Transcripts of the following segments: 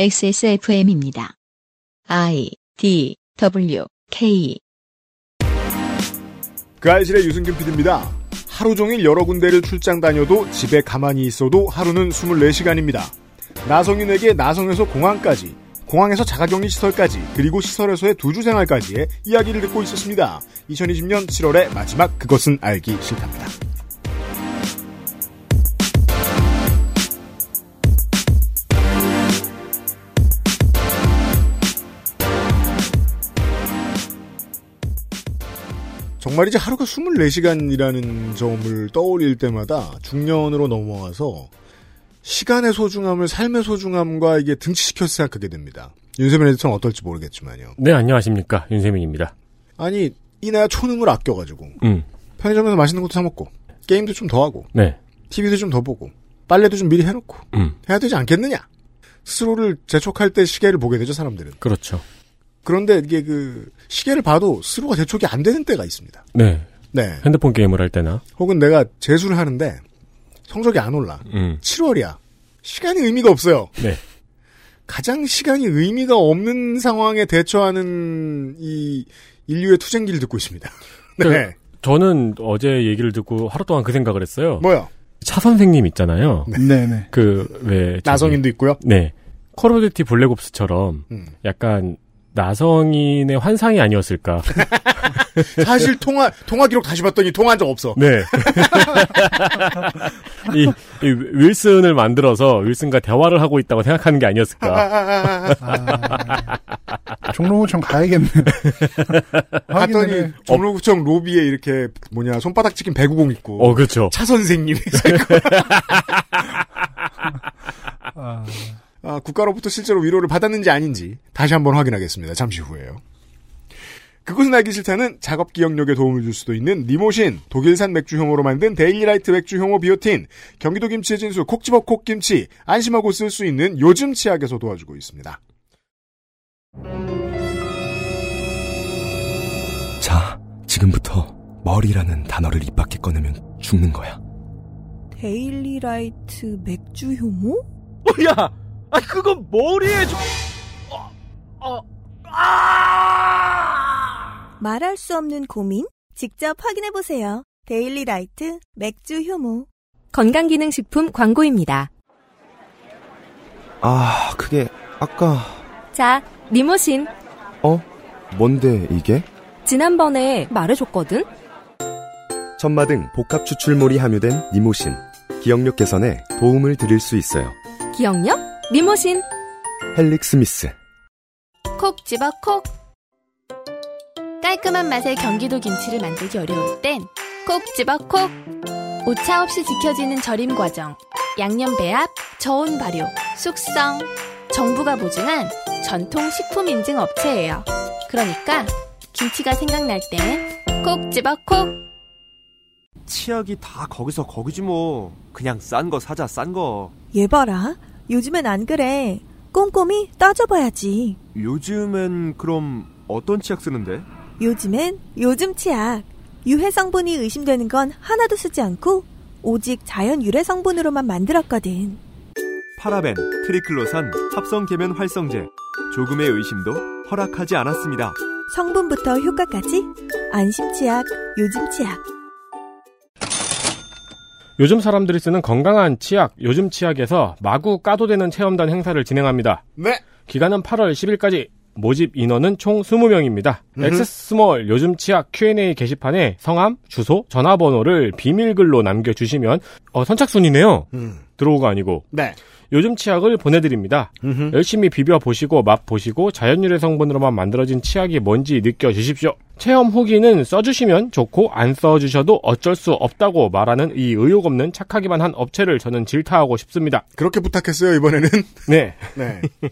XSFM입니다. I D W K 그 알실의 유승균 PD입니다. 하루 종일 여러 군데를 출장 다녀도 집에 가만히 있어도 하루는 24시간입니다. 나성인에게 나성에서 공항까지, 공항에서 자가격리 시설까지, 그리고 시설에서의 두주 생활까지의 이야기를 듣고 있었습니다. 2020년 7월의 마지막 그것은 알기 싫답니다. 정말 이제 하루가 24시간이라는 점을 떠올릴 때마다 중년으로 넘어와서 시간의 소중함을 삶의 소중함과 이게 등치시켜서 생각하게 됩니다. 윤세민 에디터는 어떨지 모르겠지만요. 네, 안녕하십니까. 윤세민입니다. 아니, 이나야 초능을 아껴가지고 음, 편의점에서 맛있는 것도 사먹고 게임도 좀 더 하고 네, TV도 좀 더 보고 빨래도 좀 미리 해놓고 음, 해야 되지 않겠느냐? 스스로를 재촉할 때 시계를 보게 되죠, 사람들은. 그렇죠. 그런데 이게 그 시계를 봐도 스스로가 재촉이 안 되는 때가 있습니다. 네, 네. 핸드폰 게임을 할 때나, 혹은 내가 재수를 하는데 성적이 안 올라. 음, 7월이야. 시간이 의미가 없어요. 네, 가장 시간이 의미가 없는 상황에 대처하는 이 인류의 투쟁기를 듣고 있습니다. 네. 저는 어제 얘기를 듣고 하루 동안 그 생각을 했어요. 뭐요? 차 선생님 있잖아요. 네 네. 그, 왜, 저기- 나성인도 있고요. 네. Call of Duty Black Ops처럼 음. 약간 나성인의 환상이 아니었을까. 사실 통화 통화 기록 다시 봤더니 통화한 적 없어. 네. 이, 이 윌슨을 만들어서 윌슨과 대화를 하고 있다고 생각하는 게 아니었을까. 아, 종로구청 가야겠네. 갔더니. 종로구청 로비에 이렇게 뭐냐 손바닥 찍힌 배구공 있고 어, 그렇죠. 차 선생님이 서 있고 아, 아, 국가로부터 실제로 위로를 받았는지 아닌지 다시 한번 확인하겠습니다. 잠시 후에요. 그것은 알기 싫다는 작업 기억력에 도움을 줄 수도 있는 니모신, 독일산 맥주 효모로 만든 데일리라이트 맥주 효모 비오틴, 경기도 김치의 진수 콕집어 콕김치, 안심하고 쓸 수 있는 요즘 치약에서 도와주고 있습니다. 자, 지금부터 머리라는 단어를 입 밖에 꺼내면 죽는 거야. 데일리라이트 맥주 효모? 야, 아 그건 머리에 좀. 어, 어, 아! 말할 수 없는 고민? 직접 확인해 보세요. 데일리 라이트 맥주 효모. 건강기능식품 광고입니다. 아, 그게 아까 자, 니모신. 어? 뭔데 이게? 지난번에 말해줬거든? 천마 등 복합 추출물이 함유된 니모신. 기억력 개선에 도움을 드릴 수 있어요. 기억력? 니모신. 헬릭스미스. 콕 집어 콕 깔끔한 맛의 경기도 김치를 만들기 어려울 땐 콕 집어 콕 오차 없이 지켜지는 절임 과정 양념 배합, 저온 발효, 숙성 정부가 보증한 전통 식품 인증 업체예요 그러니까 김치가 생각날 땐 콕 집어 콕 치약이 다 거기서 거기지 뭐. 그냥 싼 거 사자 싼 거. 얘 봐라. 요즘엔 안 그래. 꼼꼼히 따져봐야지. 요즘엔 그럼 어떤 치약 쓰는데? 요즘엔 요즘 치약. 유해 성분이 의심되는 건 하나도 쓰지 않고 오직 자연 유래 성분으로만 만들었거든. 파라벤, 트리클로산, 합성 계면 활성제. 조금의 의심도 허락하지 않았습니다. 성분부터 효과까지 안심 치약, 요즘 치약. 요즘 사람들이 쓰는 건강한 치약, 요즘 치약에서 마구 까도 되는 체험단 행사를 진행합니다. 네. 기간은 8월 10일까지. 모집 인원은 총 20명입니다. 음흠. XS몰 요즘 치약 Q&A 게시판에 성함, 주소, 전화번호를 비밀글로 남겨주시면 어, 선착순이네요. 음. 들어오가 아니고 네. 요즘 치약을 보내드립니다. 음흠. 열심히 비벼 보시고 맛 보시고 자연유래 성분으로만 만들어진 치약이 뭔지 느껴주십시오. 체험 후기는 써주시면 좋고 안 써주셔도 어쩔 수 없다고 말하는 이 의욕 없는 착하기만 한 업체를 저는 질타하고 싶습니다. 그렇게 부탁했어요, 이번에는. 네. 네.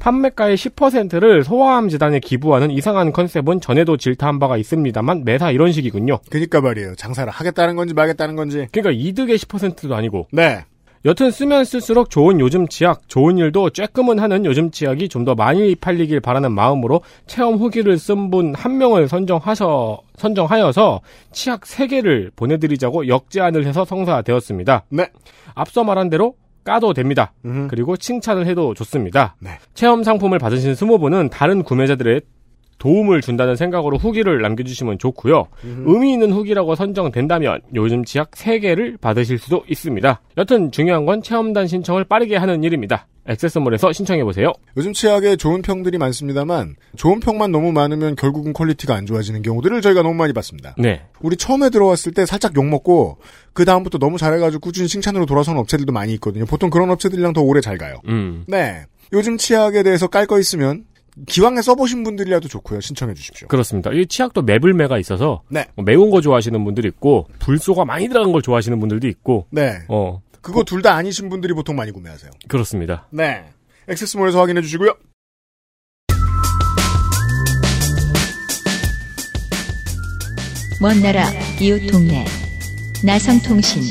판매가의 10%를 소아암 재단에 기부하는 이상한 컨셉은 전에도 질타한 바가 있습니다만 매사 이런 식이군요. 그니까 말이에요. 장사를 하겠다는 건지 말겠다는 건지. 그러니까 이득의 10%도 아니고 네. 여튼 쓰면 쓸수록 좋은 요즘 치약, 좋은 일도 쬐끔은 하는 요즘 치약이 좀 더 많이 팔리길 바라는 마음으로 체험 후기를 쓴 분 한 명을 선정하셔, 선정하여서 치약 3개를 보내드리자고 역제안을 해서 성사되었습니다. 네. 앞서 말한 대로 까도 됩니다. 음. 그리고 칭찬을 해도 좋습니다. 네. 체험 상품을 받으신 스모부는 다른 구매자들의 도움을 준다는 생각으로 후기를 남겨주시면 좋고요. 의미 있는 후기라고 선정된다면 요즘 치약 3개를 받으실 수도 있습니다. 여튼 중요한 건 체험단 신청을 빠르게 하는 일입니다. 액세스몰에서 신청해보세요. 요즘 치약에 좋은 평들이 많습니다만 좋은 평만 너무 많으면 결국은 퀄리티가 안 좋아지는 경우들을 저희가 너무 많이 봤습니다. 네. 우리 처음에 들어왔을 때 살짝 욕먹고 그 다음부터 너무 잘해가지고 꾸준히 칭찬으로 돌아서는 업체들도 많이 있거든요. 보통 그런 업체들이랑 더 오래 잘 가요. 음. 네. 요즘 치약에 대해서 깔 거 있으면 기왕에 써보신 분들이라도 좋고요. 신청해 주십시오. 그렇습니다. 이 치약도 매불매가 있어서 네. 뭐 매운 거 좋아하시는 분들이 있고 불소가 많이 들어간 걸 좋아하시는 분들도 있고 네. 어 그거 둘 다 아니신 분들이 보통 많이 구매하세요. 그렇습니다. 네. 액세스몰에서 확인해 주시고요. 먼 나라 이웃 동네 나성통신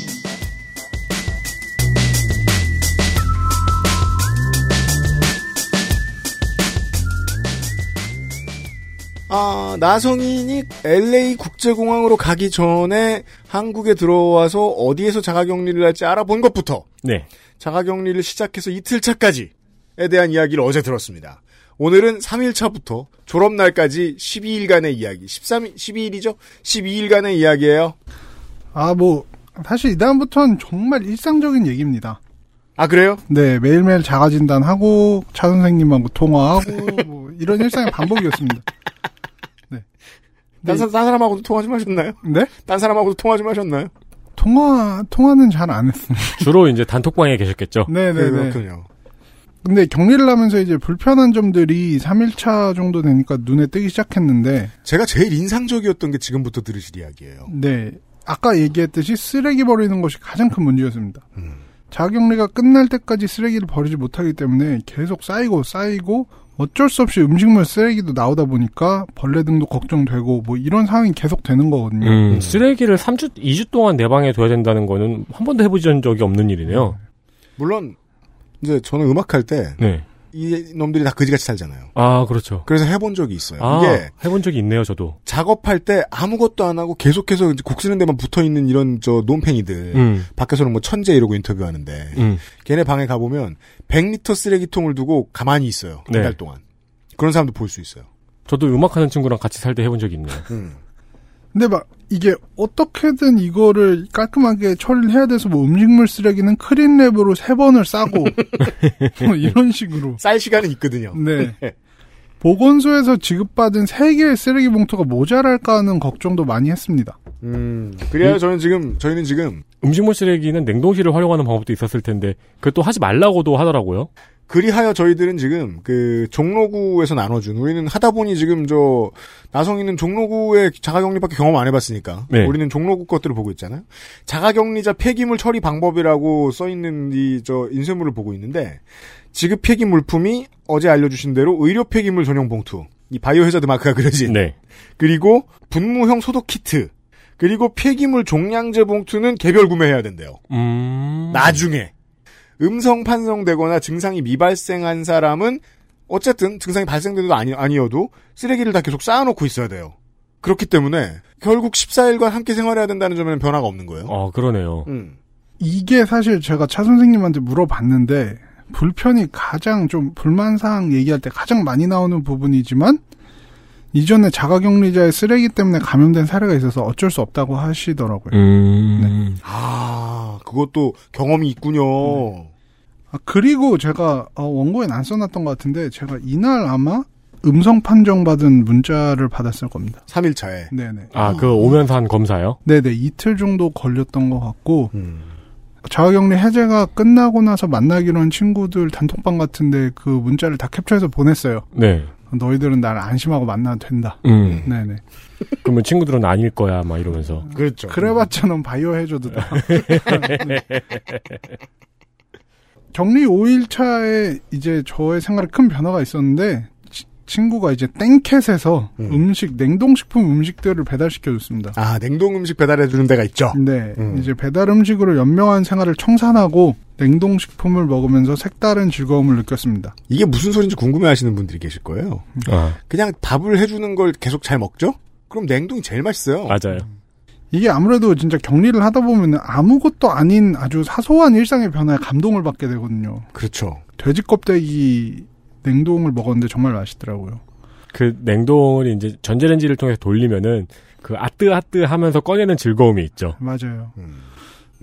아, 나성인이 LA 국제공항으로 가기 전에 한국에 들어와서 어디에서 자가격리를 할지 알아본 것부터 네. 자가격리를 시작해서 이틀 차까지에 대한 이야기를 어제 들었습니다. 오늘은 3일 차부터 졸업 날까지 12일간의 이야기, 13일, 12일이죠? 12일간의 이야기예요. 아, 뭐, 사실 이 다음부터는 정말 일상적인 얘기입니다. 아, 그래요? 네, 매일매일 자가진단하고, 차 선생님하고 통화하고, 뭐, 이런 일상의 반복이었습니다. 네. 딴, 사, 딴 사람하고도 통화 좀 하셨나요? 네? 딴 사람하고도 통화 좀 하셨나요? 통화, 통화는 잘 안 했습니다. 주로 이제 단톡방에 계셨겠죠. 네네네. 그렇군요. 근데 격리를 하면서 이제 불편한 점들이 3일차 정도 되니까 눈에 뜨기 시작했는데, 제가 제일 인상적이었던 게 지금부터 들으실 이야기예요. 네. 아까 얘기했듯이 쓰레기 버리는 것이 가장 큰 문제였습니다. 음. 자격리가 끝날 때까지 쓰레기를 버리지 못하기 때문에 계속 쌓이고 쌓이고 어쩔 수 없이 음식물 쓰레기도 나오다 보니까 벌레 등도 걱정되고 뭐 이런 상황이 계속 되는 거거든요. 음, 쓰레기를 3주, 2주 동안 내 방에 둬야 된다는 거는 한 번도 해보신 적이 없는 일이네요. 물론, 이제 저는 음악할 때, 네. 이 놈들이 다 그지같이 살잖아요. 아, 그렇죠. 그래서 해본 적이 있어요. 아, 이게 해본 적이 있네요, 저도. 작업할 때 아무것도 안 하고 계속해서 이제 곡 쓰는 데만 붙어 있는 이런 저 논팽이들 음. 밖에서는 뭐 천재 이러고 인터뷰하는데 음. 걔네 방에 가보면 100리터 쓰레기통을 두고 가만히 있어요 한 네. 달 동안 그런 사람도 볼 수 있어요. 저도 음악하는 친구랑 같이 살 때 해본 적이 있네요. 음. 근데 막 이게 어떻게든 이거를 깔끔하게 처리를 해야 돼서 뭐 음식물 쓰레기는 크린랩으로 세 번을 싸고 뭐 이런 식으로 쌀 시간은 있거든요. 네. 보건소에서 지급받은 세 개의 쓰레기 봉투가 모자랄까 하는 걱정도 많이 했습니다. 음, 그래야 저는 지금 저희는 지금 음식물 쓰레기는 냉동실을 활용하는 방법도 있었을 텐데 그것도 하지 말라고도 하더라고요. 그리하여 저희들은 지금 그 종로구에서 나눠준 우리는 하다 보니 지금 저 나성이는 종로구의 자가격리밖에 경험 안 해봤으니까 네. 우리는 종로구 것들을 보고 있잖아요. 자가격리자 폐기물 처리 방법이라고 써 있는 이 저 인쇄물을 보고 있는데 지급 폐기 물품이 어제 알려주신 대로 의료 폐기물 전용 봉투, 이 바이오 해저드 마크가 그려진 네. 그리고 분무형 소독 키트. 그리고 폐기물 종량제 봉투는 개별 구매해야 된대요. 음. 나중에 음성 판정되거나 증상이 미발생한 사람은 어쨌든 증상이 발생돼도 아니, 아니어도 쓰레기를 다 계속 쌓아놓고 있어야 돼요. 그렇기 때문에 결국 14일간 함께 생활해야 된다는 점에는 변화가 없는 거예요. 어, 그러네요. 음. 이게 사실 제가 차 선생님한테 물어봤는데 불편이 가장 좀 불만사항 얘기할 때 가장 많이 나오는 부분이지만 이전에 자가격리자의 쓰레기 때문에 감염된 사례가 있어서 어쩔 수 없다고 하시더라고요. 음. 아, 그것도 경험이 있군요. 아, 그리고 제가 어, 원고엔 안 써놨던 것 같은데 제가 이날 아마 음성 판정 받은 문자를 받았을 겁니다. 3일차에. 네네. 아, 그 오면서 한 검사요? 네네 이틀 정도 걸렸던 것 같고 음. 자가격리 해제가 끝나고 나서 만나기로 한 친구들 단톡방 같은데 그 문자를 다 캡처해서 보냈어요. 네. 너희들은 날 안심하고 만나도 된다. 음. 네네. 그러면 친구들은 아닐 거야, 막 이러면서. 그렇죠. 그래봤자 넌 바이오 해줘도 다. 격리 5일차에 이제 저의 생활에 큰 변화가 있었는데 치- 친구가 이제 땡캣에서 음. 음. 식 냉동식품 음식들을 배달시켜 줬습니다. 아, 냉동 음식 배달해 주는 데가 있죠. 네, 음. 이제 배달 음식으로 연명한 생활을 청산하고 냉동식품을 먹으면서 색다른 즐거움을 느꼈습니다. 이게 무슨 소리인지 궁금해 하시는 분들이 계실 거예요. 아, 그냥 밥을 해주는 걸 계속 잘 먹죠? 그럼 냉동이 제일 맛있어요. 맞아요. 이게 아무래도 진짜 격리를 하다 보면 아무것도 아닌 아주 사소한 일상의 변화에 감동을 받게 되거든요. 그렇죠. 돼지 껍데기 냉동을 먹었는데 정말 맛있더라고요. 그 냉동을 이제 전자레인지를 통해서 돌리면은 그 아뜨아뜨 하면서 꺼내는 즐거움이 있죠. 맞아요.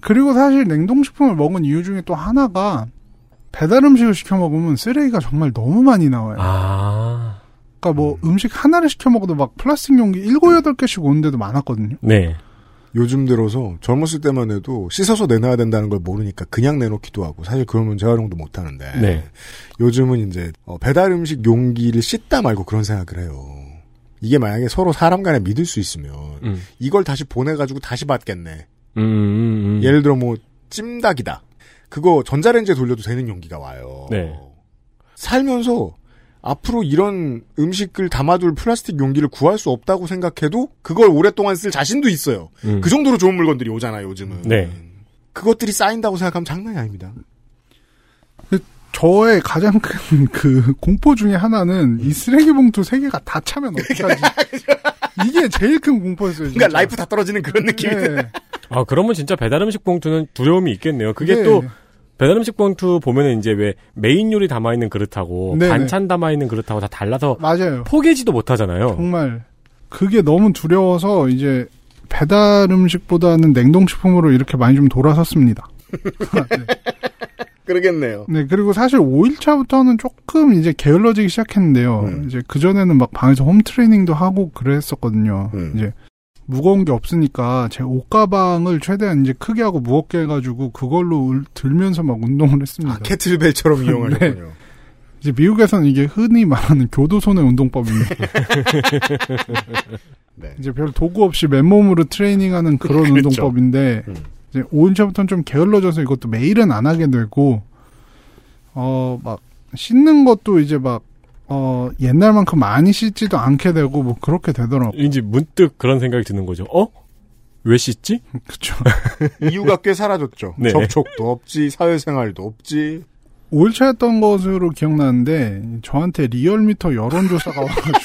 그리고 사실 냉동식품을 먹은 이유 중에 또 하나가 배달 음식을 시켜 먹으면 쓰레기가 정말 너무 많이 나와요. 아. 그러니까 뭐 음식 하나를 시켜 먹어도 막 플라스틱 용기 7, 8개씩 오는 데도 많았거든요. 네. 요즘 들어서 젊었을 때만 해도 씻어서 내놔야 된다는 걸 모르니까 그냥 내놓기도 하고 사실 그러면 재활용도 못 하는데 네. 요즘은 이제 어, 배달 음식 용기를 씻다 말고 그런 생각을 해요. 이게 만약에 서로 사람 간에 믿을 수 있으면 음. 이걸 다시 보내가지고 다시 받겠네. 음, 음, 음. 예를 들어 뭐 찜닭이다. 그거 전자레인지에 돌려도 되는 용기가 와요. 네. 살면서 앞으로 이런 음식을 담아둘 플라스틱 용기를 구할 수 없다고 생각해도 그걸 오랫동안 쓸 자신도 있어요. 음. 그 정도로 좋은 물건들이 오잖아요, 요즘은. 네. 그것들이 쌓인다고 생각하면 장난이 아닙니다. 저의 가장 큰 그 공포 중에 하나는 이 쓰레기 봉투 세 개가 다 차면 어떡하지? 이게 제일 큰 공포였어요. 진짜. 그러니까 life 다 떨어지는 그런 느낌이 네. 아, 그러면 진짜 배달 음식 봉투는 두려움이 있겠네요. 그게 네. 또 배달 음식 봉투 보면은 이제 왜 메인 요리 담아 있는 그릇하고 네네. 반찬 담아 있는 그릇하고 다 달라서 맞아요. 포개지도 못 하잖아요. 정말 그게 너무 두려워서 이제 배달 음식보다는 냉동식품으로 이렇게 많이 좀 돌아섰습니다. 그러겠네요. 네, 그리고 사실 5일차부터는 조금 이제 게을러지기 시작했는데요. 음. 이제 그전에는 막 방에서 home training도 하고 그랬었거든요. 음. 이제 무거운 게 없으니까 제 옷가방을 최대한 이제 크게 하고 무겁게 해가지고 그걸로 을- 들면서 막 운동을 했습니다. 아, 캐틀벨처럼 이용하셨군요. 이제 미국에서는 이게 흔히 말하는 교도소의 운동법입니다. 네. 이제 별 도구 없이 맨몸으로 트레이닝하는 그런 그렇죠. 운동법인데 음. 이제 5일차부터는 좀 게을러져서 이것도 매일은 안 하게 되고 어 막 씻는 것도 이제 막 어, 옛날만큼 많이 씻지도 않게 되고 뭐 그렇게 되더라고. 왠지 문득 그런 생각이 드는 거죠. 어? 왜 씻지? 그쵸. 이유가 꽤 사라졌죠. 네. 접촉도 없지, 사회생활도 없지. 5일차였던 것으로 기억나는데 저한테 리얼미터 여론조사가 와가지고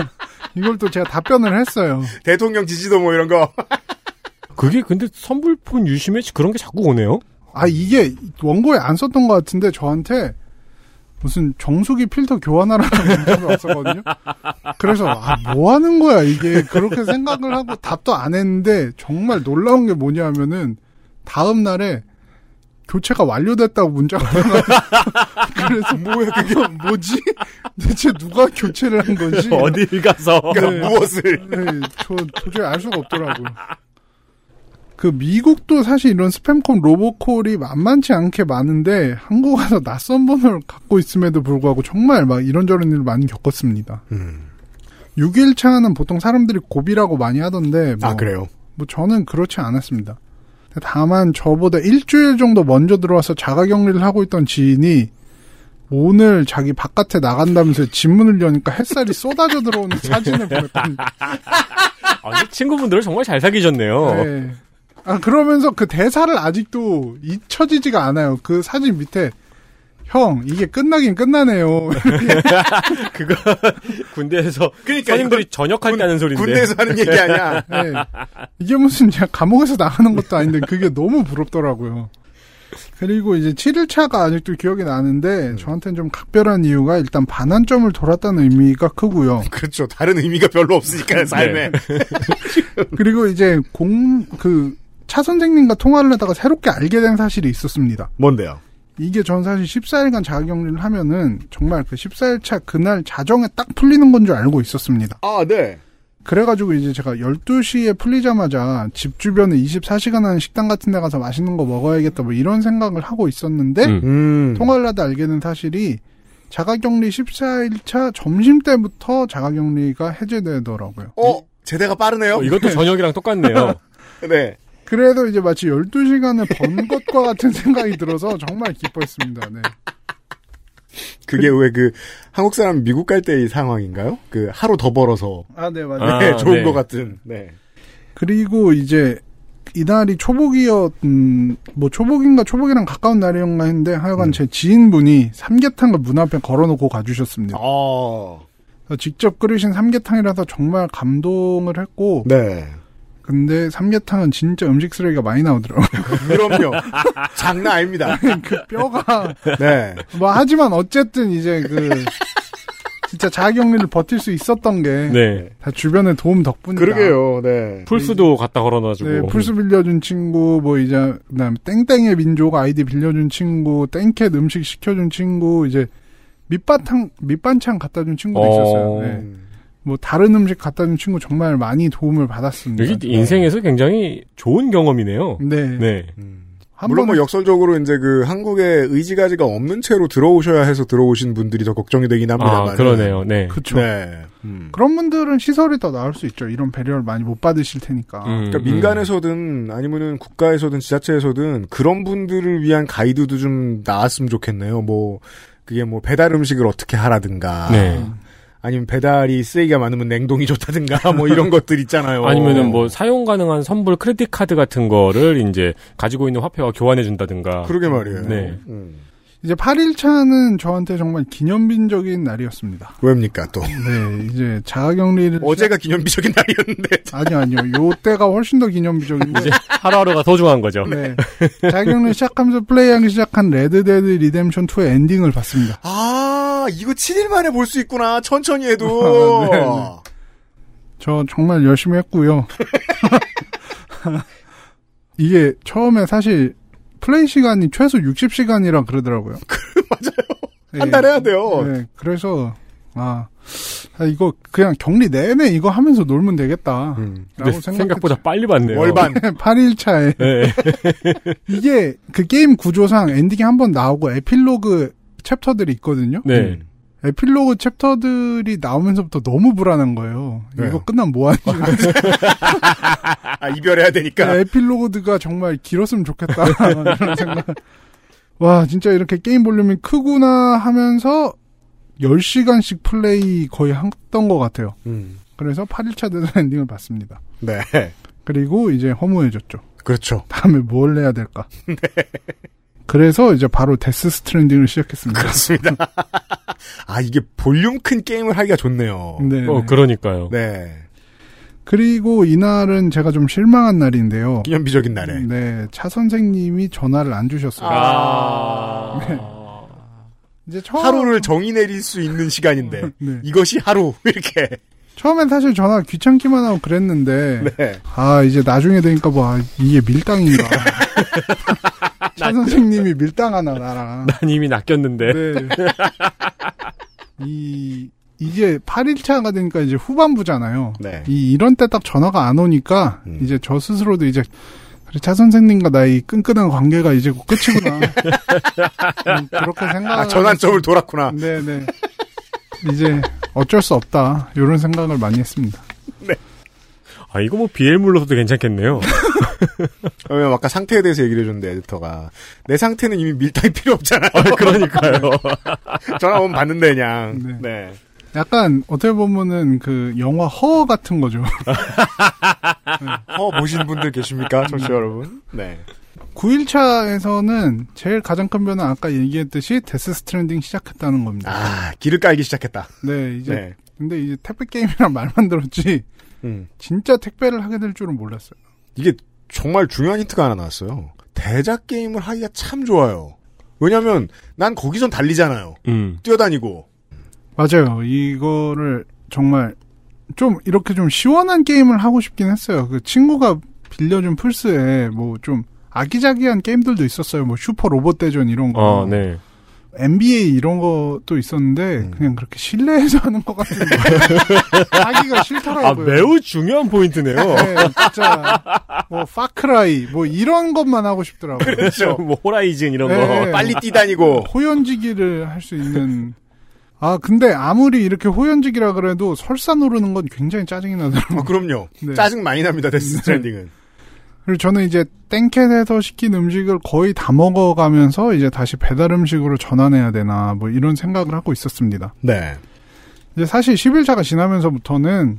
이걸 또 제가 답변을 했어요. 대통령 지지도 뭐 이런 거. 그게 근데 선불폰 유심에 그런 게 자꾸 오네요. 아 이게 원고에 안 썼던 것 같은데 저한테 무슨 정수기 필터 교환하라는 문자가 왔었거든요. 그래서 아 뭐 하는 거야 이게 그렇게 생각을 하고 답도 안 했는데 정말 놀라운 게 뭐냐면은 다음 날에 교체가 완료됐다고 문자가 그래서 뭐야 그게 뭐지? 대체 누가 교체를 한 건지 어딜 가서 그러니까 무엇을. 네, 저 도저히 알 수가 없더라고요. 그 미국도 사실 이런 스팸콜 로보콜이 만만치 않게 많은데 한국 와서 낯선 번호를 갖고 있음에도 불구하고 정말 막 이런저런 일을 많이 겪었습니다. 음. 6일차는 보통 사람들이 고비라고 많이 하던데 뭐, 아, 그래요? 뭐 저는 그렇지 않았습니다. 다만 저보다 일주일 정도 먼저 들어와서 자가격리를 하고 있던 지인이 오늘 자기 바깥에 나간다면서 집 문을 여니까 햇살이 쏟아져 들어오는 사진을 보냈던 아니, 친구분들을 정말 잘 사귀셨네요. 네. 아, 그러면서 그 대사를 아직도 잊혀지지가 않아요. 그 사진 밑에, 형, 이게 끝나긴 끝나네요. 그거 군대에서 그러니까 선임들이 이건 전역할 때 하는 소리인데. 군대에서 하는 얘기 아니야. 네. 이게 무슨 감옥에서 나가는 것도 아닌데 그게 너무 부럽더라고요. 그리고 이제 7일차가 아직도 기억이 나는데 저한테는 좀 각별한 이유가 일단 반환점을 돌았다는 의미가 크고요. 그렇죠. 다른 의미가 별로 없으니까, 삶에. 그리고 이제 공, 그, 차 선생님과 통화를 하다가 새롭게 알게 된 사실이 있었습니다. 뭔데요? 이게 전 사실 14일간 자가격리를 하면은 정말 그 14일차 그날 자정에 딱 풀리는 건 줄 알고 있었습니다. 아, 네. 그래가지고 이제 제가 12시에 풀리자마자 집 주변에 24시간 하는 식당 같은 데 가서 맛있는 거 먹어야겠다 뭐 이런 생각을 하고 있었는데 음. 음. 통화를 하다 알게 된 사실이 자가격리 14일차 점심 때부터 자가격리가 해제되더라고요. 어, 제대가 빠르네요. 어, 이것도 저녁이랑 똑같네요. 네. 그래도 이제 마치 12시간을 번 것과 같은 생각이 들어서 정말 기뻐했습니다. 네. 그게 왜 그, 한국 사람 미국 갈 때의 상황인가요? 그, 하루 더 벌어서. 아, 네, 맞아요. 아, 네, 좋은 네. 것 같은. 네. 그리고 이제 이날이 초복이었, 음, 뭐 초복인가 초복이랑 가까운 날이었나 했는데 하여간 제 지인분이 삼계탕을 문 앞에 걸어놓고 가주셨습니다. 어. 그래서 직접 끓이신 삼계탕이라서 정말 감동을 했고 네. 근데 삼계탕은 진짜 음식 쓰레기가 많이 나오더라고요. 그럼요. 장난 아닙니다. 그 뼈가 네. 뭐 하지만 어쨌든 이제 그 진짜 자가격리를 버틸 수 있었던 게다 네. 주변의 도움 덕분이다. 그러게요. 네. 풀스도 갖다 걸어놔주고. 네, 풀스 빌려준 친구, 뭐 이제 그 다음 땡땡의 민족 아이디 빌려준 친구, 땡캣 음식 시켜준 친구, 이제 밑바탕 밑반찬 갖다 준 친구도 어. 있었어요. 네. 뭐 다른 음식 갖다 준 친구 정말 많이 도움을 받았습니다. 여기 인생에서 굉장히 좋은 경험이네요. 네. 네. 한 물론 뭐 역설적으로 이제 그 한국에 의지가지가 없는 채로 들어오셔야 해서 들어오신 분들이 더 걱정이 되긴 합니다만. 아, 그러네요. 네. 그쵸. 네. 음. 그런 분들은 시설이 더 나을 수 있죠. 이런 배려를 많이 못 받으실 테니까. 음, 그러니까 민간에서든 아니면은 국가에서든 지자체에서든 그런 분들을 위한 가이드도 좀 나왔으면 좋겠네요. 뭐 그게 뭐 배달 음식을 어떻게 하라든가. 네. 아니면 배달이 쓰레기가 많으면 냉동이 좋다든가 뭐 이런 것들 있잖아요. 아니면은 뭐 사용 가능한 선불 크레딧 카드 같은 거를 이제 가지고 있는 화폐와 교환해 준다든가. 그러게 말이에요. 네. 음. 이제 8일차는 저한테 정말 기념비적인 날이었습니다. 왜입니까 또? 네, 이제 자가격리를 어제가 기념비적인 날이었는데. 아니요, 아니요. 요 때가 훨씬 더 기념비적인데. 이제 하루하루가 소중한 거죠. 네. 자가격리를 시작하면서 플레이하기 시작한 Red Dead Redemption 2의 엔딩을 봤습니다. 아 이거 7일 만에 볼 수 있구나. 천천히 해도. 네, 네. 저 정말 열심히 했고요. 이게 처음에 사실 플레이 시간이 최소 60시간이라 그러더라고요. 한달 해야 돼요. 네, 그래서 아, 아, 이거 그냥 격리 내내 이거 하면서 놀면 되겠다. 음. 생각보다 빨리 봤네요. 월반. 8일차에 네. 이게 그 게임 구조상 엔딩이 한 번 나오고 에필로그 챕터들이 있거든요. 네. 에필로그 챕터들이 나오면서부터 너무 불안한 거예요. 왜요? 이거 끝나면 뭐하지? 아 이별해야 되니까. 네, 에필로그가 정말 길었으면 좋겠다. 이런 생각. 와, 진짜 이렇게 게임 볼륨이 크구나 하면서 10시간씩 플레이 거의 했던 것 같아요. 음. 그래서 8일차 때 엔딩을 봤습니다. 네. 그리고 이제 허무해졌죠. 그렇죠. 다음에 뭘 해야 될까? 그래서 이제 바로 Death Stranding을 시작했습니다. 그렇습니다. 아 이게 볼륨 큰 게임을 하기가 좋네요. 네. 어, 그러니까요. 네. 그리고 이날은 제가 좀 실망한 날인데요. 기념비적인 날에. 네, 차 선생님이 전화를 안 주셨어요. 아. 이제 처음 하루를 정의 내릴 수 있는 시간인데 네. 이것이 하루 이렇게. 처음엔 사실 전화 귀찮기만 하고 그랬는데 네. 아 이제 나중에 되니까 뭐 아, 이게 밀당인가 차 선생님이 밀당 하나 나랑 난 이미 낚였는데. 네. 이 이게 8일차가 되니까 이제 후반부잖아요. 네. 이 이런 때 딱 전화가 안 오니까 음. 이제 저 스스로도 이제 그래 차 선생님과 나의 끈끈한 관계가 이제 곧 끝이구나. 음, 그렇게 생각. 아 전환점을 돌았구나. 네네. 이제 어쩔 수 없다. 이런 생각을 많이 했습니다. 아, 이거 뭐 BL물로서도 괜찮겠네요. 왜냐면 아까 상태에 대해서 얘기를 해줬는데 에디터가 내 상태는 이미 밀당이 필요 없잖아요. 아, 그러니까요. 전화 오면 받는데 그냥. 네. 네. 약간 어떻게 보면은 그 영화 허 같은 거죠. 어 보신 분들 계십니까, 청취자 여러분? 네. 9일차에서는 제일 가장 큰 변화는 아까 얘기했듯이 Death Stranding 시작했다는 겁니다. 아 길을 깔기 시작했다. 네, 이제 네. 근데 이제 택배 게임이란 말만 들었지 음. 진짜 택배를 하게 될 줄은 몰랐어요. 이게 정말 중요한 힌트가 하나 나왔어요. 대작 게임을 하기가 참 좋아요. 왜냐면 난 거기선 달리잖아요. 음. 뛰어다니고. 맞아요. 이거를 정말 좀 이렇게 좀 시원한 게임을 하고 싶긴 했어요. 그 친구가 빌려준 플스에 뭐 좀 아기자기한 게임들도 있었어요. 뭐 슈퍼 로봇 대전 이런 거. 어, 네. NBA 이런 것도 있었는데 음. 그냥 그렇게 실내에서 하는 것 같은 거 하기가 아, 싫더라고요. 매우 중요한 포인트네요. 네, 진짜 뭐 Far Cry 뭐 이런 것만 하고 싶더라고요. 그렇죠. 뭐 Horizon 이런 네. 거. 빨리 뛰다니고. 호연지기를 할 수 있는 아 근데 아무리 이렇게 호연지기라 그래도 설산 오르는 건 굉장히 짜증이 나더라고요. 아, 그럼요. 네. 짜증 많이 납니다, Death Stranding은. 그리고 저는 이제 땡캣에서 시킨 음식을 거의 다 먹어가면서 이제 다시 배달 음식으로 전환해야 되나 뭐 이런 생각을 하고 있었습니다. 네. 이제 사실 10일차가 지나면서부터는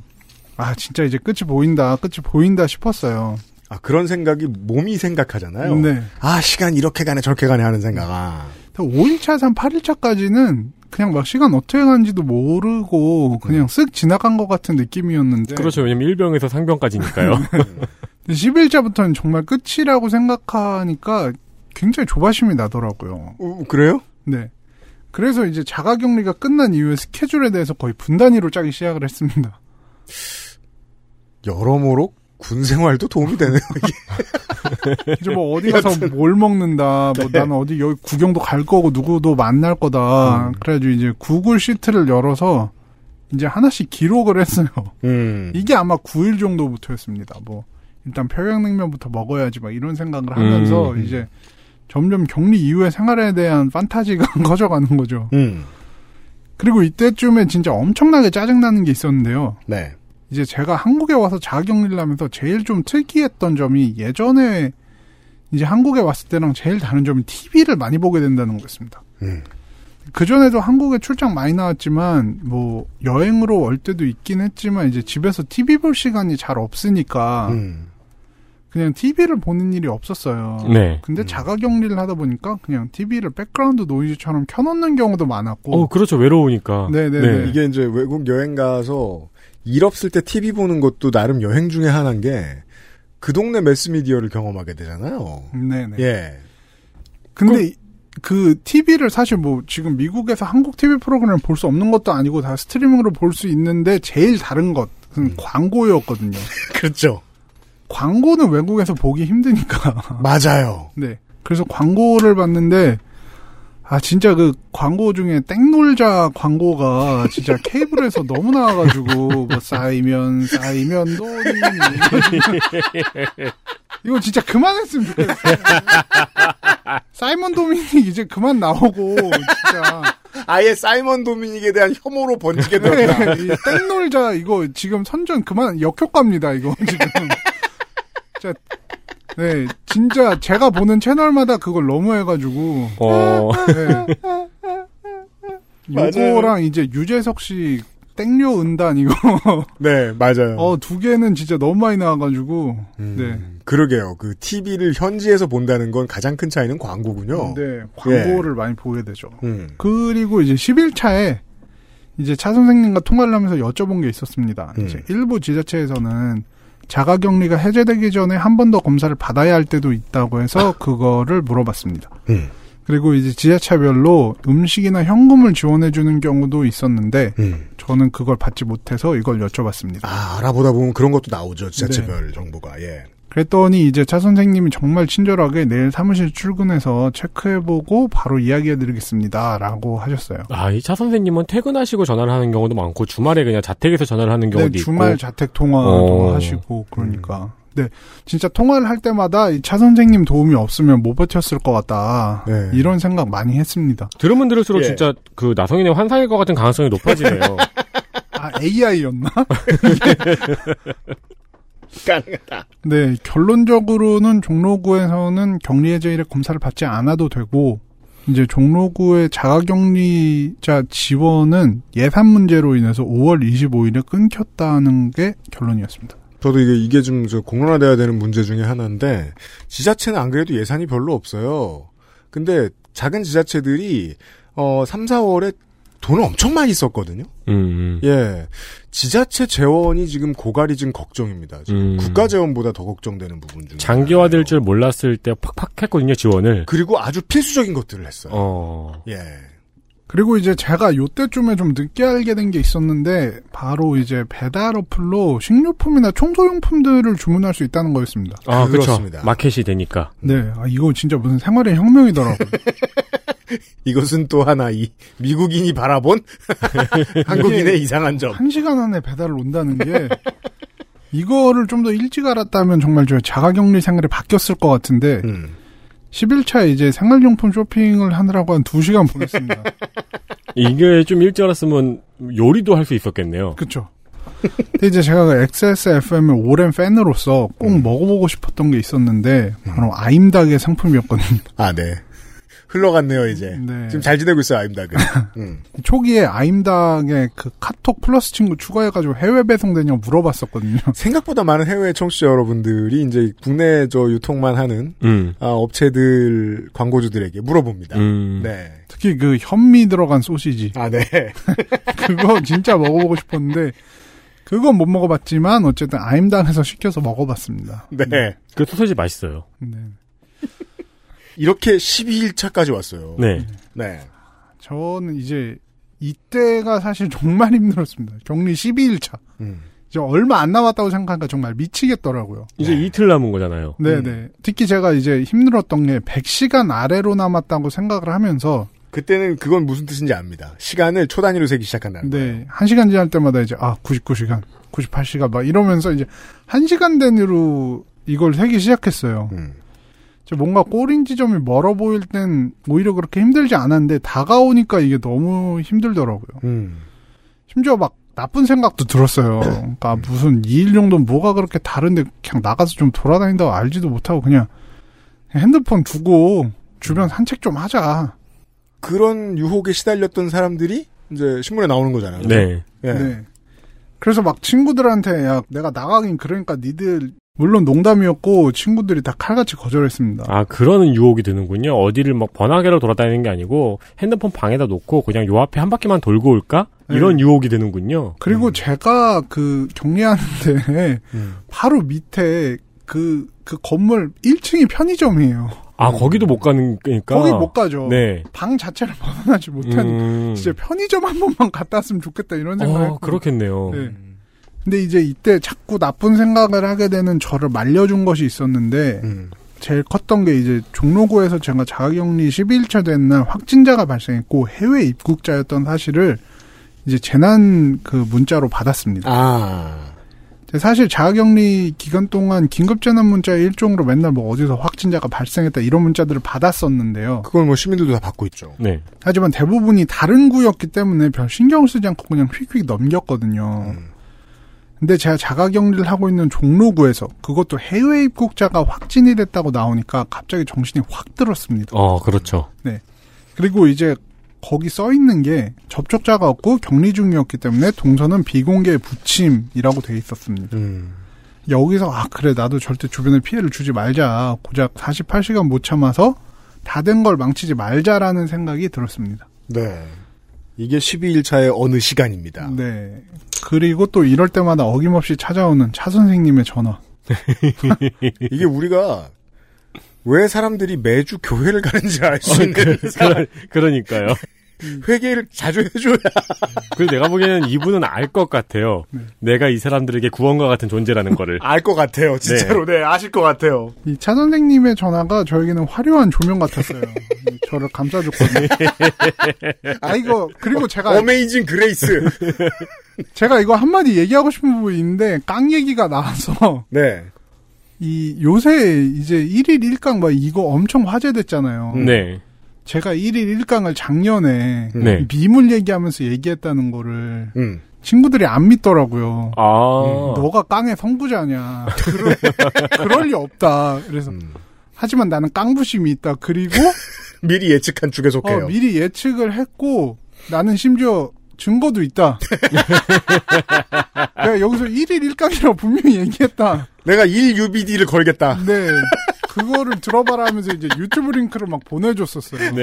아 진짜 이제 끝이 보인다 끝이 보인다 싶었어요. 아, 그런 생각이 몸이 생각하잖아요. 네. 아, 시간 이렇게 가네, 저렇게 가네 하는 생각. 아. 5일차, 3, 8일차까지는 그냥 막 시간 어떻게 가는지도 모르고 그냥 쓱 지나간 것 같은 느낌이었는데 그렇죠. 왜냐면 일병에서 상병까지니까요. 11자부터는 정말 끝이라고 생각하니까 굉장히 조바심이 나더라고요. 어, 그래요? 네. 그래서 이제 자가격리가 끝난 이후에 스케줄에 대해서 거의 분단위로 짜기 시작을 했습니다. 여러모로 군 생활도 도움이 되네요. 이게. 이제 뭐 어디 가서 뭘 먹는다, 뭐 네. 나는 어디 여기 구경도 갈 거고 누구도 만날 거다. 음. 그래가지고 이제 구글 시트를 열어서 이제 하나씩 기록을 했어요. 음. 이게 아마 9일 정도부터였습니다. 뭐 일단 평양냉면부터 먹어야지 막 이런 생각을 하면서 음. 이제 점점 격리 이후의 생활에 대한 판타지가 커져가는 거죠. 음. 그리고 이때쯤에 진짜 엄청나게 짜증나는 게 있었는데요. 네. 이제 제가 한국에 와서 자가격리를 하면서 제일 좀 특이했던 점이 예전에 이제 한국에 왔을 때랑 제일 다른 점이 TV를 많이 보게 된다는 거였습니다. 음. 그전에도 한국에 출장 많이 나왔지만, 뭐, 여행으로 올 때도 있긴 했지만, 이제 집에서 TV 볼 시간이 잘 없으니까, 음. 그냥 TV를 보는 일이 없었어요. 네. 근데 자가 격리를 하다 보니까 그냥 TV를 background noise처럼 켜놓는 경우도 많았고, 어, 그렇죠. 외로우니까. 네네 네. 이게 이제 외국 여행 가서 일 없을 때 TV 보는 것도 나름 여행 중에 하나인 게 그 동네 매스미디어를 경험하게 되잖아요. 네네. 예. 근데 이- 그 TV를 사실 뭐 지금 미국에서 한국 TV 프로그램을 볼 수 없는 것도 아니고 다 스트리밍으로 볼 수 있는데 제일 다른 것은 음. 광고였거든요. 그렇죠. 광고는 외국에서 보기 힘드니까. 맞아요. 네. 그래서 광고를 봤는데 아 진짜 그 광고 중에 땡놀자 광고가 진짜 케이블에서 너무 나와가지고 뭐 쌓이면 쌓이면 돈이 이거 진짜 그만했으면 좋겠어요. 사이먼 도미닉 이제 그만 나오고 진짜 아예 사이먼 도미닉에 대한 혐오로 번지게 네, 되었다. 이 땡놀자 이거 지금 선전 그만 역효과입니다 이거 지금. 진짜 네 진짜 제가 보는 채널마다 그걸 너무 해가지고 어, 네. 맞아요. 요거랑 이제 유재석 씨 땡료 은단 이거 네, 맞아요. 어 두 개는 진짜 너무 많이 나와가지고 음, 네. 그러게요. 그 TV를 현지에서 본다는 건 가장 큰 차이는 광고군요. 네 광고를 많이 보게 되죠. 음. 그리고 이제 10일차에 이제 차 선생님과 통화를 하면서 여쭤본 게 있었습니다. 음. 이제 일부 지자체에서는 자가 격리가 해제되기 전에 한 번 더 검사를 받아야 할 때도 있다고 해서 그거를 물어봤습니다. 음. 그리고 이제 지자체별로 음식이나 현금을 지원해 주는 경우도 있었는데 음. 저는 그걸 받지 못해서 이걸 여쭤봤습니다. 아, 알아보다 보면 그런 것도 나오죠. 지자체별 정보가. 예. 그랬더니 이제 차 선생님이 정말 친절하게 내일 사무실 출근해서 체크해보고 바로 이야기해드리겠습니다 라고 하셨어요. 아, 이 차 선생님은 퇴근하시고 전화를 하는 경우도 많고, 주말에 그냥 자택에서 전화를 하는 네, 경우도 주말 있고. 자택 통화도 어. 하시고 그러니까. 네, 진짜 통화를 할 때마다 이 차 선생님 도움이 없으면 못 버텼을 것 같다. 네. 이런 생각 많이 했습니다. 들으면 들을수록 예. 진짜 그 나성인의 환상일 것 같은 가능성이 높아지네요. 아, AI였나? 가능하다. 네, 결론적으로는 종로구에서는 격리 해제 일에 검사를 받지 않아도 되고, 이제 종로구의 자가격리자 지원은 예산 문제로 인해서 5월 25일에 끊겼다는 게 결론이었습니다. 저도 이게, 이게 좀, 저, 공론화돼야 되는 문제 중에 하나인데, 지자체는 안 그래도 예산이 별로 없어요. 근데, 작은 지자체들이, 어, 3, 4월에 돈을 엄청 많이 썼거든요? 음, 음. 예. 지자체 재원이 지금 고갈이 지금 걱정입니다. 지금 음. 국가 재원보다 더 걱정되는 부분 중. 장기화될 줄 몰랐을 때 팍팍 했거든요, 지원을. 그리고 아주 필수적인 것들을 했어요. 어. 예. 그리고 이제 제가 요때쯤에 좀 늦게 알게 된 게 있었는데, 바로 이제 배달 어플로 식료품이나 청소용품들을 주문할 수 있다는 거였습니다. 아, 그렇죠. 그렇습니다. 마켓이 되니까. 네, 아, 이거 진짜 무슨 생활의 혁명이더라고요. 이것은 또 하나 이 미국인이 바라본 한국인의 이상한 점. 한 시간 안에 배달을 온다는 게 이거를 좀 더 일찍 알았다면 정말 저 자가격리 생활이 바뀌었을 것 같은데 음. 11차에 이제 생활용품 쇼핑을 하느라고 한 2시간 보냈습니다. 이게 좀 일찍 알았으면 요리도 할 수 있었겠네요. 그쵸. 근데 이제 제가 그 XSFM의 오랜 팬으로서 꼭 음. 먹어보고 싶었던 게 있었는데 바로 아임닭의 상품이었거든요. 아, 네. 흘러갔네요, 이제. 네. 지금 잘 지내고 있어요, 아임닭은. 음. 초기에 아임닭에 그 카톡 플러스 친구 추가해가지고 해외 배송되냐고 물어봤었거든요. 생각보다 많은 해외 청취자 여러분들이 이제 국내 저 유통만 하는 음. 아, 업체들 광고주들에게 물어봅니다. 음. 네. 특히 그 현미 들어간 소시지. 아, 네. 그거 진짜 먹어보고 싶었는데 그건 못 먹어봤지만 어쨌든 아임당에서 시켜서 먹어봤습니다. 네. 그 소세지 맛있어요. 네. 이렇게 12일차까지 왔어요. 네. 네. 저는 이제 이때가 사실 정말 힘들었습니다. 격리 12일차. 음. 이제 얼마 안 남았다고 생각하니까 정말 미치겠더라고요. 이제 이틀 남은 거잖아요. 네네. 특히 제가 이제 힘들었던 게 100시간 아래로 남았다고 생각을 하면서 그때는 그건 무슨 뜻인지 압니다. 시간을 초 단위로 세기 시작한다는 거예요. 네, 1시간 지날 때마다 이제 아, 99시간, 98시간 막 이러면서 이제 1시간 단위로 이걸 세기 시작했어요. 음. 저 뭔가 꼬린 지점이 멀어 보일 땐 오히려 그렇게 힘들지 않았는데 다가오니까 이게 너무 힘들더라고요. 음. 심지어 막 나쁜 생각도 들었어요. 그러니까 무슨 2일 정도는 뭐가 그렇게 다른데 그냥 나가서 좀 돌아다닌다고 알지도 못하고 그냥 핸드폰 두고 주변 산책 좀 하자. 그런 유혹에 시달렸던 사람들이 이제 신문에 나오는 거잖아요. 네. 예. 네. 그래서 막 친구들한테 야 내가 나가긴 그러니까 니들 물론 농담이었고 친구들이 다 칼같이 거절했습니다. 아, 그러는 유혹이 드는군요. 어디를 막 번화가로 돌아다니는 게 아니고 핸드폰 방에다 놓고 그냥 요 앞에 한 바퀴만 돌고 올까? 이런 네. 유혹이 드는군요. 그리고 제가 그 격리하는데 음. 바로 밑에 그, 그 건물 1층이 편의점이에요. 아, 거기도 못 가는 거니까. 거기 못 가죠. 네. 방 자체를 벗어나지 못하니 음. 진짜 편의점 한 번만 갔다 왔으면 좋겠다 이런 생각을 어, 했고. 그렇겠네요. 네. 근데 이제 이때 자꾸 나쁜 생각을 하게 되는 저를 말려준 것이 있었는데 음. 제일 컸던 게 이제 종로구에서 제가 자가격리 11차 된 날 확진자가 발생했고 해외 입국자였던 사실을 이제 재난 그 문자로 받았습니다. 아. 사실 자가격리 기간 동안 긴급재난 문자 일종으로 맨날 뭐 어디서 확진자가 발생했다 이런 문자들을 받았었는데요. 그걸 뭐 시민들도 다 받고 있죠. 네. 하지만 대부분이 다른 구였기 때문에 별 신경을 쓰지 않고 그냥 휙휙 넘겼거든요. 음. 근데 제가 자가격리를 하고 있는 종로구에서 그것도 해외 입국자가 확진이 됐다고 나오니까 갑자기 정신이 확 들었습니다. 어, 그렇죠. 그리고 이제 거기 써 있는 게 접촉자가 없고 격리 중이었기 때문에 동선은 비공개 부침이라고 돼 있었습니다. 음. 여기서 아 그래 나도 절대 주변에 피해를 주지 말자. 고작 48시간 못 참아서 다 된 걸 망치지 말자라는 생각이 들었습니다. 네. 이게 12일차의 어느 시간입니다. 네. 그리고 또 이럴 때마다 어김없이 찾아오는 차 선생님의 전화. 이게 우리가 왜 사람들이 매주 교회를 가는지 알 수 있는 그러, 그러니까요. 회개를 자주 해줘야. 그리고 내가 보기에는 이분은 알 것 같아요. 네. 내가 이 사람들에게 구원과 같은 존재라는 거를. 알 것 같아요. 진짜로. 네. 아실 것 같아요. 이 차 선생님의 전화가 저에게는 화려한 조명 같았어요. 이 저를 감싸줬거든요. 아 이거 그리고 제가 Amazing Grace. 제가 이거 한마디 얘기하고 싶은 부분이 있는데 깡 얘기가 나와서 네. 이 요새 이제 1일 1강 막 이거 엄청 화제됐잖아요. 네. 제가 1일 1강을 작년에 네. 밈을 얘기하면서 얘기했다는 거를 음. 친구들이 안 믿더라고요. 아. 너가 깡의 선구자냐. 그럴, 그럴 리 없다. 그래서 음. 하지만 나는 깡부심이 있다. 그리고 미리 예측한 쪽에 속해요. 어, 미리 예측을 했고 나는 심지어 증거도 있다. 내가 여기서 1일 1강이라고 분명히 얘기했다. 내가 1UBD를 걸겠다. 네. 그거를 들어봐라 하면서 이제 유튜브 링크를 막 보내줬었어요. 네.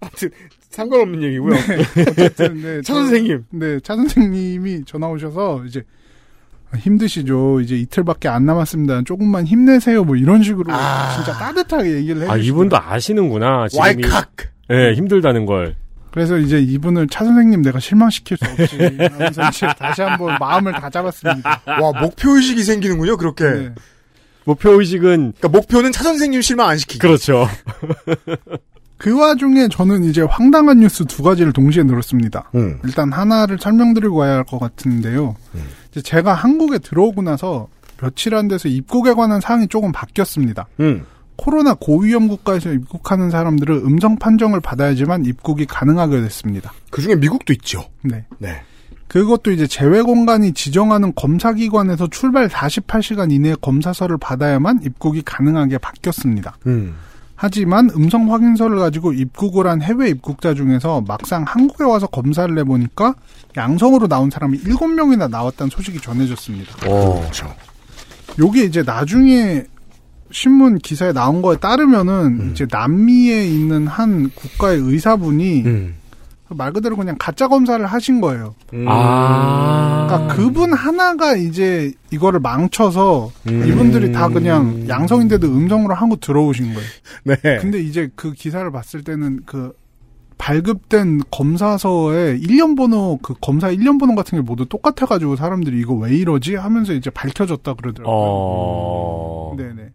하여튼 상관없는 얘기고요. 어쨌든, 네, 차 저- 선생님. 네, 차 선생님이 전화 오셔서 이제 아, 힘드시죠. 이제 이틀밖에 안 남았습니다. 조금만 힘내세요. 뭐 이런 식으로 아. 진짜 따뜻하게 얘기를 해주시고 아, 이분도 아시는구나. 지금이. 왈칵. 네, 힘들다는 걸. 그래서 이제 이분을 차 선생님 내가 실망시킬 수 없지 하면서 이제 다시 한번 마음을 다 잡았습니다. 와, 목표 의식이 생기는군요, 그렇게. 네. 목표 의식은, 그러니까 목표는 차 선생님 실망 안 시키기. 그렇죠. 그 와중에 저는 이제 황당한 뉴스 두 가지를 동시에 들었습니다. 음. 일단 하나를 설명드리고 가야 할 것 같은데요. 이제 제가 한국에 들어오고 나서 며칠 안 돼서 입국에 관한 사항이 조금 바뀌었습니다. 음. 코로나 고위험 국가에서 입국하는 사람들은 음성 판정을 받아야지만 입국이 가능하게 됐습니다. 그 중에 미국도 있죠. 네. 네. 그것도 이제 제외 공간이 지정하는 검사기관에서 출발 48시간 이내에 검사서를 받아야만 입국이 가능하게 바뀌었습니다. 음. 하지만 음성 확인서를 가지고 입국을 한 해외 입국자 중에서 막상 한국에 와서 검사를 해보니까 양성으로 나온 사람이 7명이나 나왔다는 소식이 전해졌습니다. 오. 그렇죠. 요게 이제 나중에 신문 기사에 나온 거에 따르면은 이제 남미에 있는 한 국가의 의사분이 음. 말 그대로 그냥 가짜 검사를 하신 거예요. 아. 그러니까 그분 하나가 이제 이거를 망쳐서 음. 이분들이 다 그냥 양성인데도 음성으로 한국 들어오신 거예요. 네. 근데 이제 그 기사를 봤을 때는 그 발급된 검사서에 1년 번호 그 검사 1년 번호 같은 게 모두 똑같아 가지고 사람들이 이거 왜 이러지 하면서 이제 밝혀졌다 그러더라고요. 어. 네네.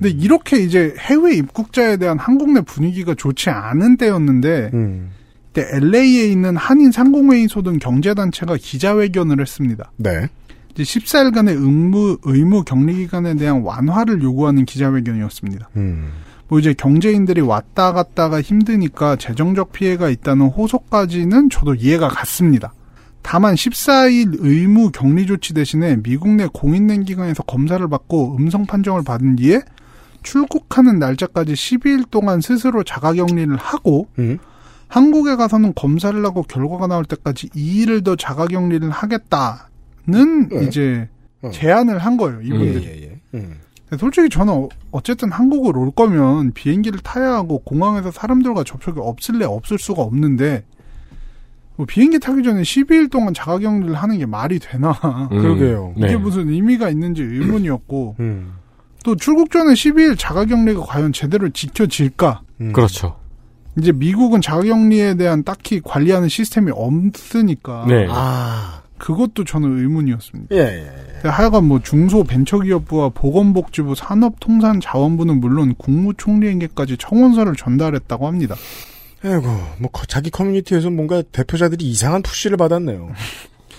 근데 이렇게 이제 해외 입국자에 대한 한국 내 분위기가 좋지 않은 때였는데 음. 그때 LA에 있는 한인 상공회의 소 등 경제단체가 기자회견을 했습니다. 네. 이제 14일간의 의무, 의무 격리 기간에 대한 완화를 요구하는 기자회견이었습니다. 음. 뭐 이제 경제인들이 왔다 갔다가 힘드니까 재정적 피해가 있다는 호소까지는 저도 이해가 갔습니다. 다만 14일 의무 격리 조치 대신에 미국 내 공인된 기관에서 검사를 받고 음성 판정을 받은 뒤에 출국하는 날짜까지 12일 동안 스스로 자가격리를 하고 음. 한국에 가서는 검사를 하고 결과가 나올 때까지 2일을 더 자가격리를 하겠다는 네. 이제 어. 제안을 한 거예요, 예, 이분들이. 예, 예. 음. 솔직히 저는 어- 어쨌든 한국을 올 거면 비행기를 타야 하고 공항에서 사람들과 접촉이 없을래 없을 수가 없는데 뭐 비행기 타기 전에 12일 동안 자가격리를 하는 게 말이 되나 음. 그러게요. 네. 이게 무슨 의미가 있는지 의문이었고 음. 또 출국 전에 12일 자가격리가 과연 제대로 지켜질까 음. 그렇죠. 이제 미국은 자가격리에 대한 딱히 관리하는 시스템이 없으니까 네. 아. 그것도 저는 의문이었습니다. 예, 예. 근데 하여간 뭐 중소벤처기업부와 보건복지부 산업통상자원부는 물론 국무총리에게까지 청원서를 전달했다고 합니다. 아이고, 뭐, 커- 자기 커뮤니티에서 뭔가 대표자들이 이상한 푸시를 받았네요.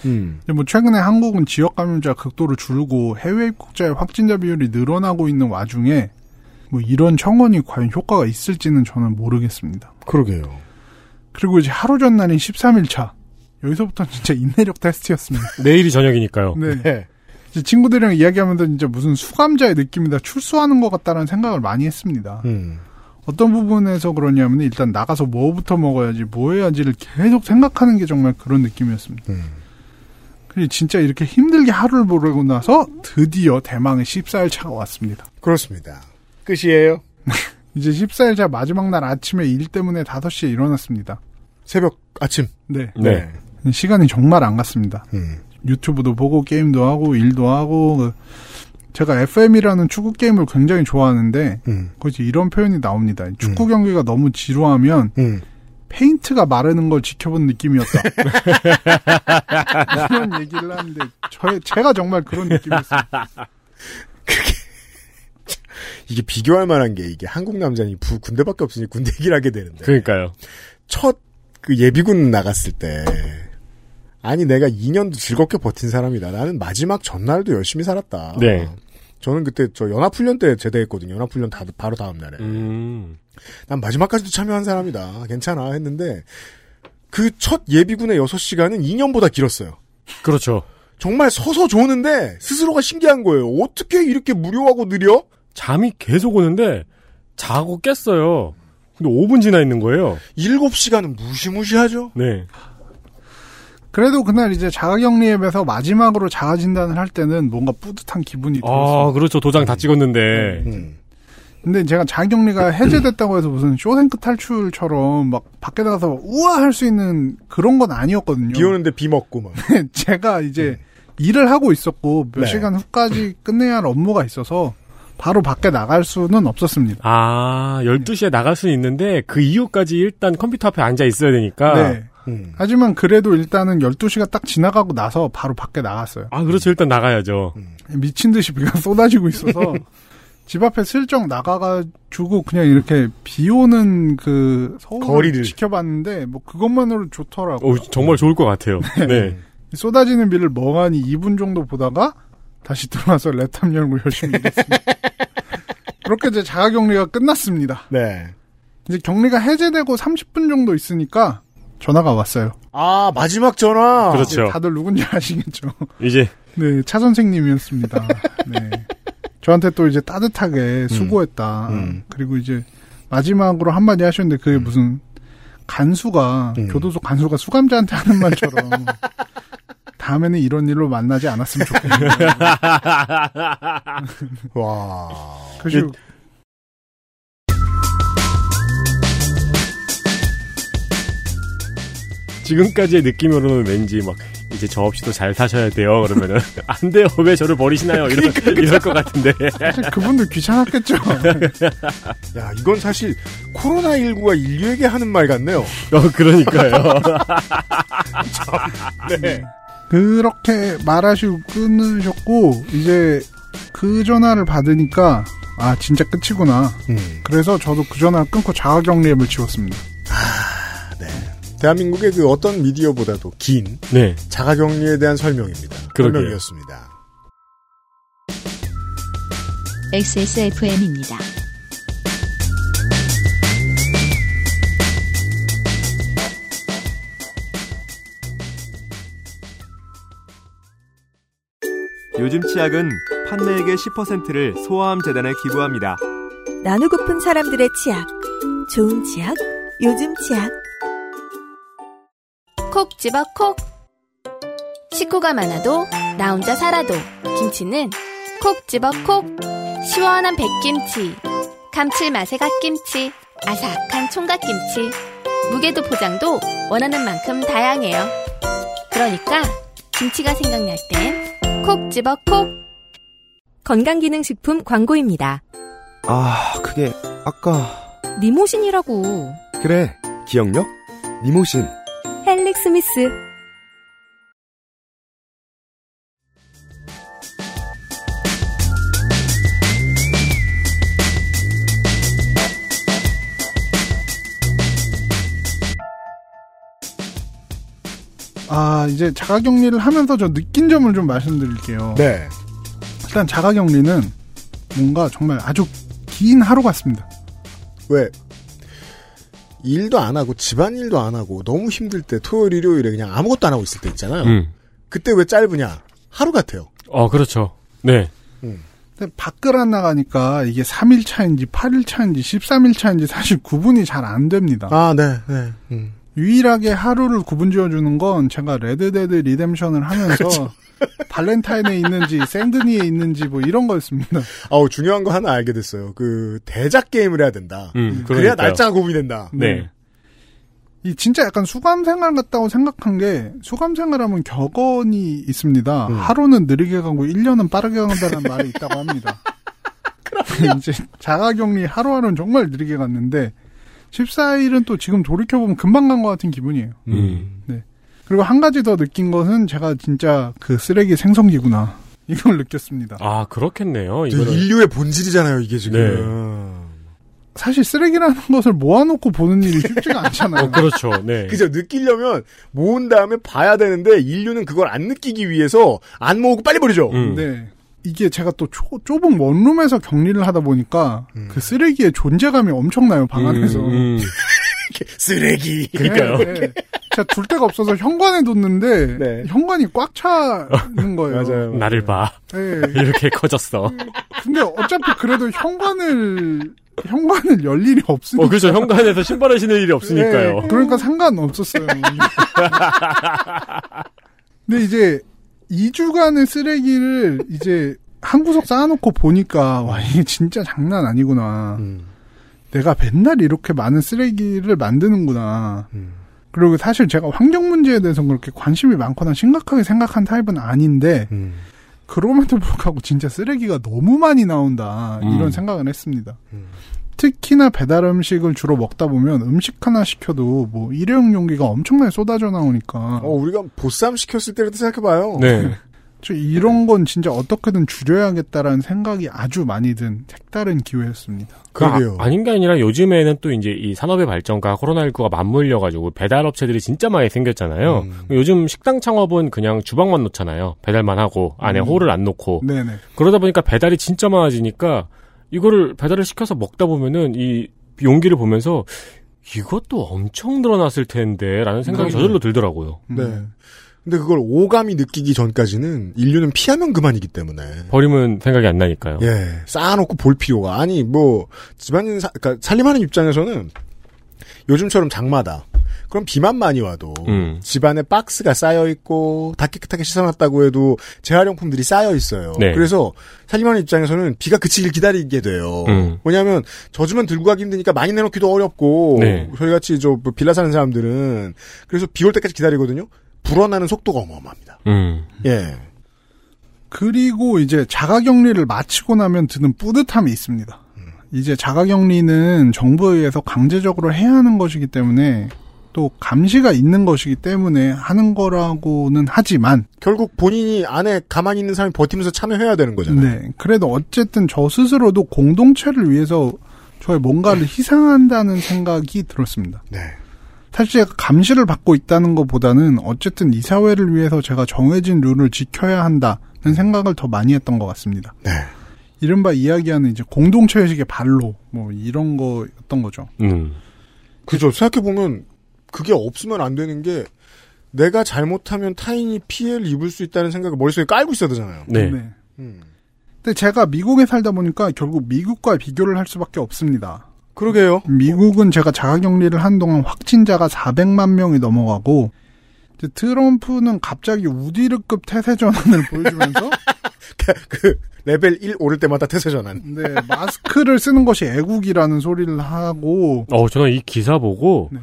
음. 근데 뭐 최근에 한국은 지역 감염자 극도로 줄고 해외 입국자의 확진자 비율이 늘어나고 있는 와중에 뭐 이런 청원이 과연 효과가 있을지는 저는 모르겠습니다. 그러게요. 그리고 이제 하루 전날인 13일 차 여기서부터 진짜 인내력 테스트였습니다. 내일이 저녁이니까요. 네. 네. 이제 친구들이랑 이야기하면서 진짜 무슨 수감자의 느낌이다 출소하는 것 같다는 생각을 많이 했습니다. 음. 어떤 부분에서 그러냐면 일단 나가서 뭐부터 먹어야지 뭐 해야지를 계속 생각하는 게 정말 그런 느낌이었습니다. 음. 그리고 진짜 이렇게 힘들게 하루를 보내고 나서 드디어 대망의 14일 차가 왔습니다. 그렇습니다. 끝이에요. 이제 14일 차 마지막 날 아침에 일 때문에 5시에 일어났습니다. 새벽, 아침. 네. 네. 시간이 정말 안 갔습니다. 음. 유튜브도 보고 게임도 하고 일도 하고 그 제가 FM이라는 축구 게임을 굉장히 좋아하는데 음. 거기서 이런 표현이 나옵니다. 축구 경기가 너무 지루하면 음. 페인트가 마르는 걸 지켜본 느낌이었다. 그런 얘기를 하는데 저 제가 정말 그런 느낌이었어요. 이게 비교할 만한 게 이게 한국 남자니 부, 군대밖에 없으니 군대 얘기를 하게 되는데. 그러니까요. 첫 그 예비군 나갔을 때 아니 내가 2년도 즐겁게 버틴 사람이다. 나는 마지막 전날도 열심히 살았다. 네. 저는 그때 저 연합훈련 때 제대했거든요. 연합훈련 다, 바로 다음 날에. 음. 난 마지막까지도 참여한 사람이다. 괜찮아 했는데 그 첫 예비군의 6시간은 2년보다 길었어요. 그렇죠. 정말 서서 조는데 스스로가 신기한 거예요. 어떻게 이렇게 무료하고 느려? 잠이 계속 오는데 자고 깼어요. 근데 5분 지나 있는 거예요. 7시간은 무시무시하죠? 네. 그래도 그날 이제 자가격리앱에서 마지막으로 자가 진단을 할 때는 뭔가 뿌듯한 기분이 아, 들었어요. 그렇죠. 도장 다 찍었는데. 음. 근데 제가 자가격리가 해제됐다고 해서 무슨 쇼생크 탈출처럼 막 밖에 나가서 막 우와 할 수 있는 그런 건 아니었거든요. 비 오는데 비 먹고 막. 제가 이제 일을 하고 있었고 몇 네. 시간 후까지 끝내야 할 업무가 있어서 바로 밖에 나갈 수는 없었습니다. 아, 12시에 나갈 수는 있는데 그 이후까지 일단 컴퓨터 앞에 앉아 있어야 되니까. 네. 음. 하지만 그래도 일단은 12시가 딱 지나가고 나서 바로 밖에 나갔어요. 아, 그렇죠. 일단 나가야죠. 미친 듯이 비가 쏟아지고 있어서 집 앞에 슬쩍 나가가지고 그냥 이렇게 비 오는 그 거리를. 지켜봤는데 뭐 그것만으로 좋더라고. 어, 정말 좋을 것 같아요. 네. 쏟아지는 비를 멍하니 2분 정도 보다가 다시 들어와서 랩탑 열고 열심히 일했습니다. 그렇게 이제 자가격리가 끝났습니다. 네. 이제 격리가 해제되고 30분 정도 있으니까 전화가 왔어요. 아, 마지막 전화. 그렇죠. 이제 다들 누군지 아시겠죠? 이제 네, 차 선생님이었습니다. 네. 저한테 또 이제 따뜻하게 수고했다. 음. 그리고 이제 마지막으로 한마디 하셨는데 그게 무슨 간수가 음. 교도소 간수가 수감자한테 하는 말처럼 다음에는 이런 일로 만나지 않았으면 좋겠네요. 와. 그리고 지금까지의 느낌으로는 왠지 막 이제 저 없이도 잘 사셔야 돼요. 그러면은 안 돼요. 왜 저를 버리시나요? 이럴, 이럴 것 같은데. 사실 그분들 귀찮았겠죠. 야, 이건 사실 코로나 19가 인류에게 하는 말 같네요. 어, 그러니까요. 네. 그렇게 말하시고 끊으셨고 이제 그 전화를 받으니까 아 진짜 끝이구나. 음. 그래서 저도 그 전화를 끊고 자가격리 앱을 지웠습니다. 대한민국의 그 어떤 미디어보다도 긴 네. 자가격리에 대한 설명입니다. 그러게요. 설명이었습니다. XSFM입니다. 요즘 치약은 판매액의 10%를 소아암 재단에 기부합니다. 나누고픈 사람들의 치약. 좋은 치약, 요즘 치약. 콕 집어 콕. 식구가 많아도 나 혼자 살아도 김치는 콕 집어 콕. 시원한 백김치, 감칠맛의 갓김치, 아삭한 총각김치. 무게도 포장도 원하는 만큼 다양해요. 그러니까 김치가 생각날 땐 콕 집어 콕. 건강기능식품 광고입니다. 아, 그게 아까 니모신이라고. 그래 기억력 니모신 헬릭 스미스. 아 이제 자가격리를 하면서 저 느낀 점을 좀 말씀드릴게요. 네. 일단 자가격리는 뭔가 정말 아주 긴 하루 같습니다. 왜? 일도 안 하고 집안일도 안 하고 너무 힘들 때 토요일 일요일에 그냥 아무것도 안 하고 있을 때 있잖아요. 음. 그때 왜 짧으냐? 하루 같아요. 어, 그렇죠. 네. 근데 밖을 안 나가니까 이게 3일 차인지 8일 차인지 13일 차인지 사실 구분이 잘 안 됩니다. 아, 네, 네. 음. 유일하게 하루를 구분 지어주는 건 제가 Red Dead Redemption을 하면서 Valentine에 있는지 Saint Denis에 있는지 뭐 이런 거였습니다. 아우 중요한 거 하나 알게 됐어요. 그 대작 게임을 해야 된다. 음, 그래야. 날짜가 구분이 된다. 네. 이 진짜 약간 수감 생활 같다고 생각한 게 수감 생활하면 격언이 있습니다. 음. 하루는 느리게 가고 1년은 빠르게 간다는 말이 있다고 합니다. 이제 자가격리 하루하루는 정말 느리게 갔는데 14일은 또 지금 돌이켜보면 금방 간 것 같은 기분이에요. 음. 그리고 한 가지 더 느낀 것은 제가 진짜 그 쓰레기 생성기구나. 이걸 느꼈습니다. 아, 그렇겠네요. 저 이거는. 인류의 본질이잖아요, 이게 지금. 사실 쓰레기라는 것을 모아놓고 보는 일이 쉽지가 않잖아요. 어, 그렇죠. 네. 그죠? 느끼려면 모은 다음에 봐야 되는데 인류는 그걸 안 느끼기 위해서 안 모으고 빨리 버리죠. 음. 네. 이게 제가 또 초- 좁은 원룸에서 격리를 하다 보니까 음. 그 쓰레기의 존재감이 엄청나요, 방 안에서. 음, 음. 쓰레기. 그러니까요. 네, 네. 제가 둘 데가 없어서 현관에 뒀는데 네. 현관이 꽉 차는 거예요. 맞아요. 나를 봐. 네. 이렇게 커졌어. 근데 어차피 그래도 현관을 현관을 열 일이 없으니까. 어, 그렇죠. 현관에서 신발을 신을 일이 없으니까요. 네, 그러니까 상관없었어요. 근데 이제 2주간의 쓰레기를 이제 한 구석 쌓아놓고 보니까 와 이게 진짜 장난 아니구나. 음. 내가 맨날 이렇게 많은 쓰레기를 만드는구나. 음. 그리고 사실 제가 환경 문제에 대해서 그렇게 관심이 많거나 심각하게 생각한 타입은 아닌데 음. 그럼에도 불구하고 진짜 쓰레기가 너무 많이 나온다 음. 이런 생각을 했습니다. 음. 특히나 배달 음식을 주로 먹다 보면 음식 하나 시켜도 뭐 일회용 용기가 엄청나게 쏟아져 나오니까 어, 우리가 보쌈 시켰을 때부터 생각해봐요. 네. 저 이런 건 진짜 어떻게든 줄여야겠다라는 생각이 아주 많이 든 색다른 기회였습니다. 그러게요. 아, 아닌 게 아니라 요즘에는 또 이제 이 산업의 발전과 코로나19가 맞물려가지고 배달 업체들이 진짜 많이 생겼잖아요. 음. 요즘 식당 창업은 그냥 주방만 놓잖아요. 배달만 하고 안에 음. 홀을 안 놓고 네네. 그러다 보니까 배달이 진짜 많아지니까 이거를 배달을 시켜서 먹다 보면은 이 용기를 보면서 이것도 엄청 늘어났을 텐데 라는 생각이 음. 저절로 들더라고요. 음. 네. 근데 그걸 오감이 느끼기 전까지는 인류는 피하면 그만이기 때문에. 버리면 생각이 안 나니까요. 예, 쌓아놓고 볼 필요가. 아니, 뭐, 집안인, 사, 그러니까 살림하는 입장에서는 요즘처럼 장마다. 그럼 비만 많이 와도 음. 집안에 박스가 쌓여 있고 다 깨끗하게 씻어놨다고 해도 재활용품들이 쌓여 있어요. 네. 그래서 살림하는 입장에서는 비가 그치길 기다리게 돼요. 음. 왜냐하면 젖으면 들고 가기 힘드니까 많이 내놓기도 어렵고 네. 저희 같이 저뭐 빌라 사는 사람들은 그래서 비 올 때까지 기다리거든요. 불어나는 속도가 어마어마합니다. 음. 예. 그리고 이제 자가격리를 마치고 나면 드는 뿌듯함이 있습니다. 이제 자가격리는 정부에 의해서 강제적으로 해야 하는 것이기 때문에 또 감시가 있는 것이기 때문에 하는 거라고는 하지만 결국 본인이 안에 가만히 있는 사람이 버티면서 참여해야 되는 거잖아요. 네 그래도 어쨌든 저 스스로도 공동체를 위해서 저의 뭔가를 희생한다는 생각이 들었습니다. 네. 사실 제가 감시를 받고 있다는 것보다는 어쨌든 이 사회를 위해서 제가 정해진 룰을 지켜야 한다는 생각을 더 많이 했던 것 같습니다. 네. 이른바 이야기하는 이제 공동체 의식의 발로 뭐 이런 거였던 거죠. 음. 그죠. 생각해 보면 그게 없으면 안 되는 게 내가 잘못하면 타인이 피해를 입을 수 있다는 생각을 머릿속에 깔고 있어야 되잖아요. 네. 음. 근데 제가 미국에 살다 보니까 결국 미국과 비교를 할 수밖에 없습니다. 그러게요. 미국은 제가 자가격리를 한 동안 확진자가 400만 명이 넘어가고 이제 트럼프는 갑자기 우디르급 태세 전환을 보여주면서 그 레벨 1 오를 때마다 태세 전환. 네, 마스크를 쓰는 것이 애국이라는 소리를 하고 어, 저는 이 기사 보고 네.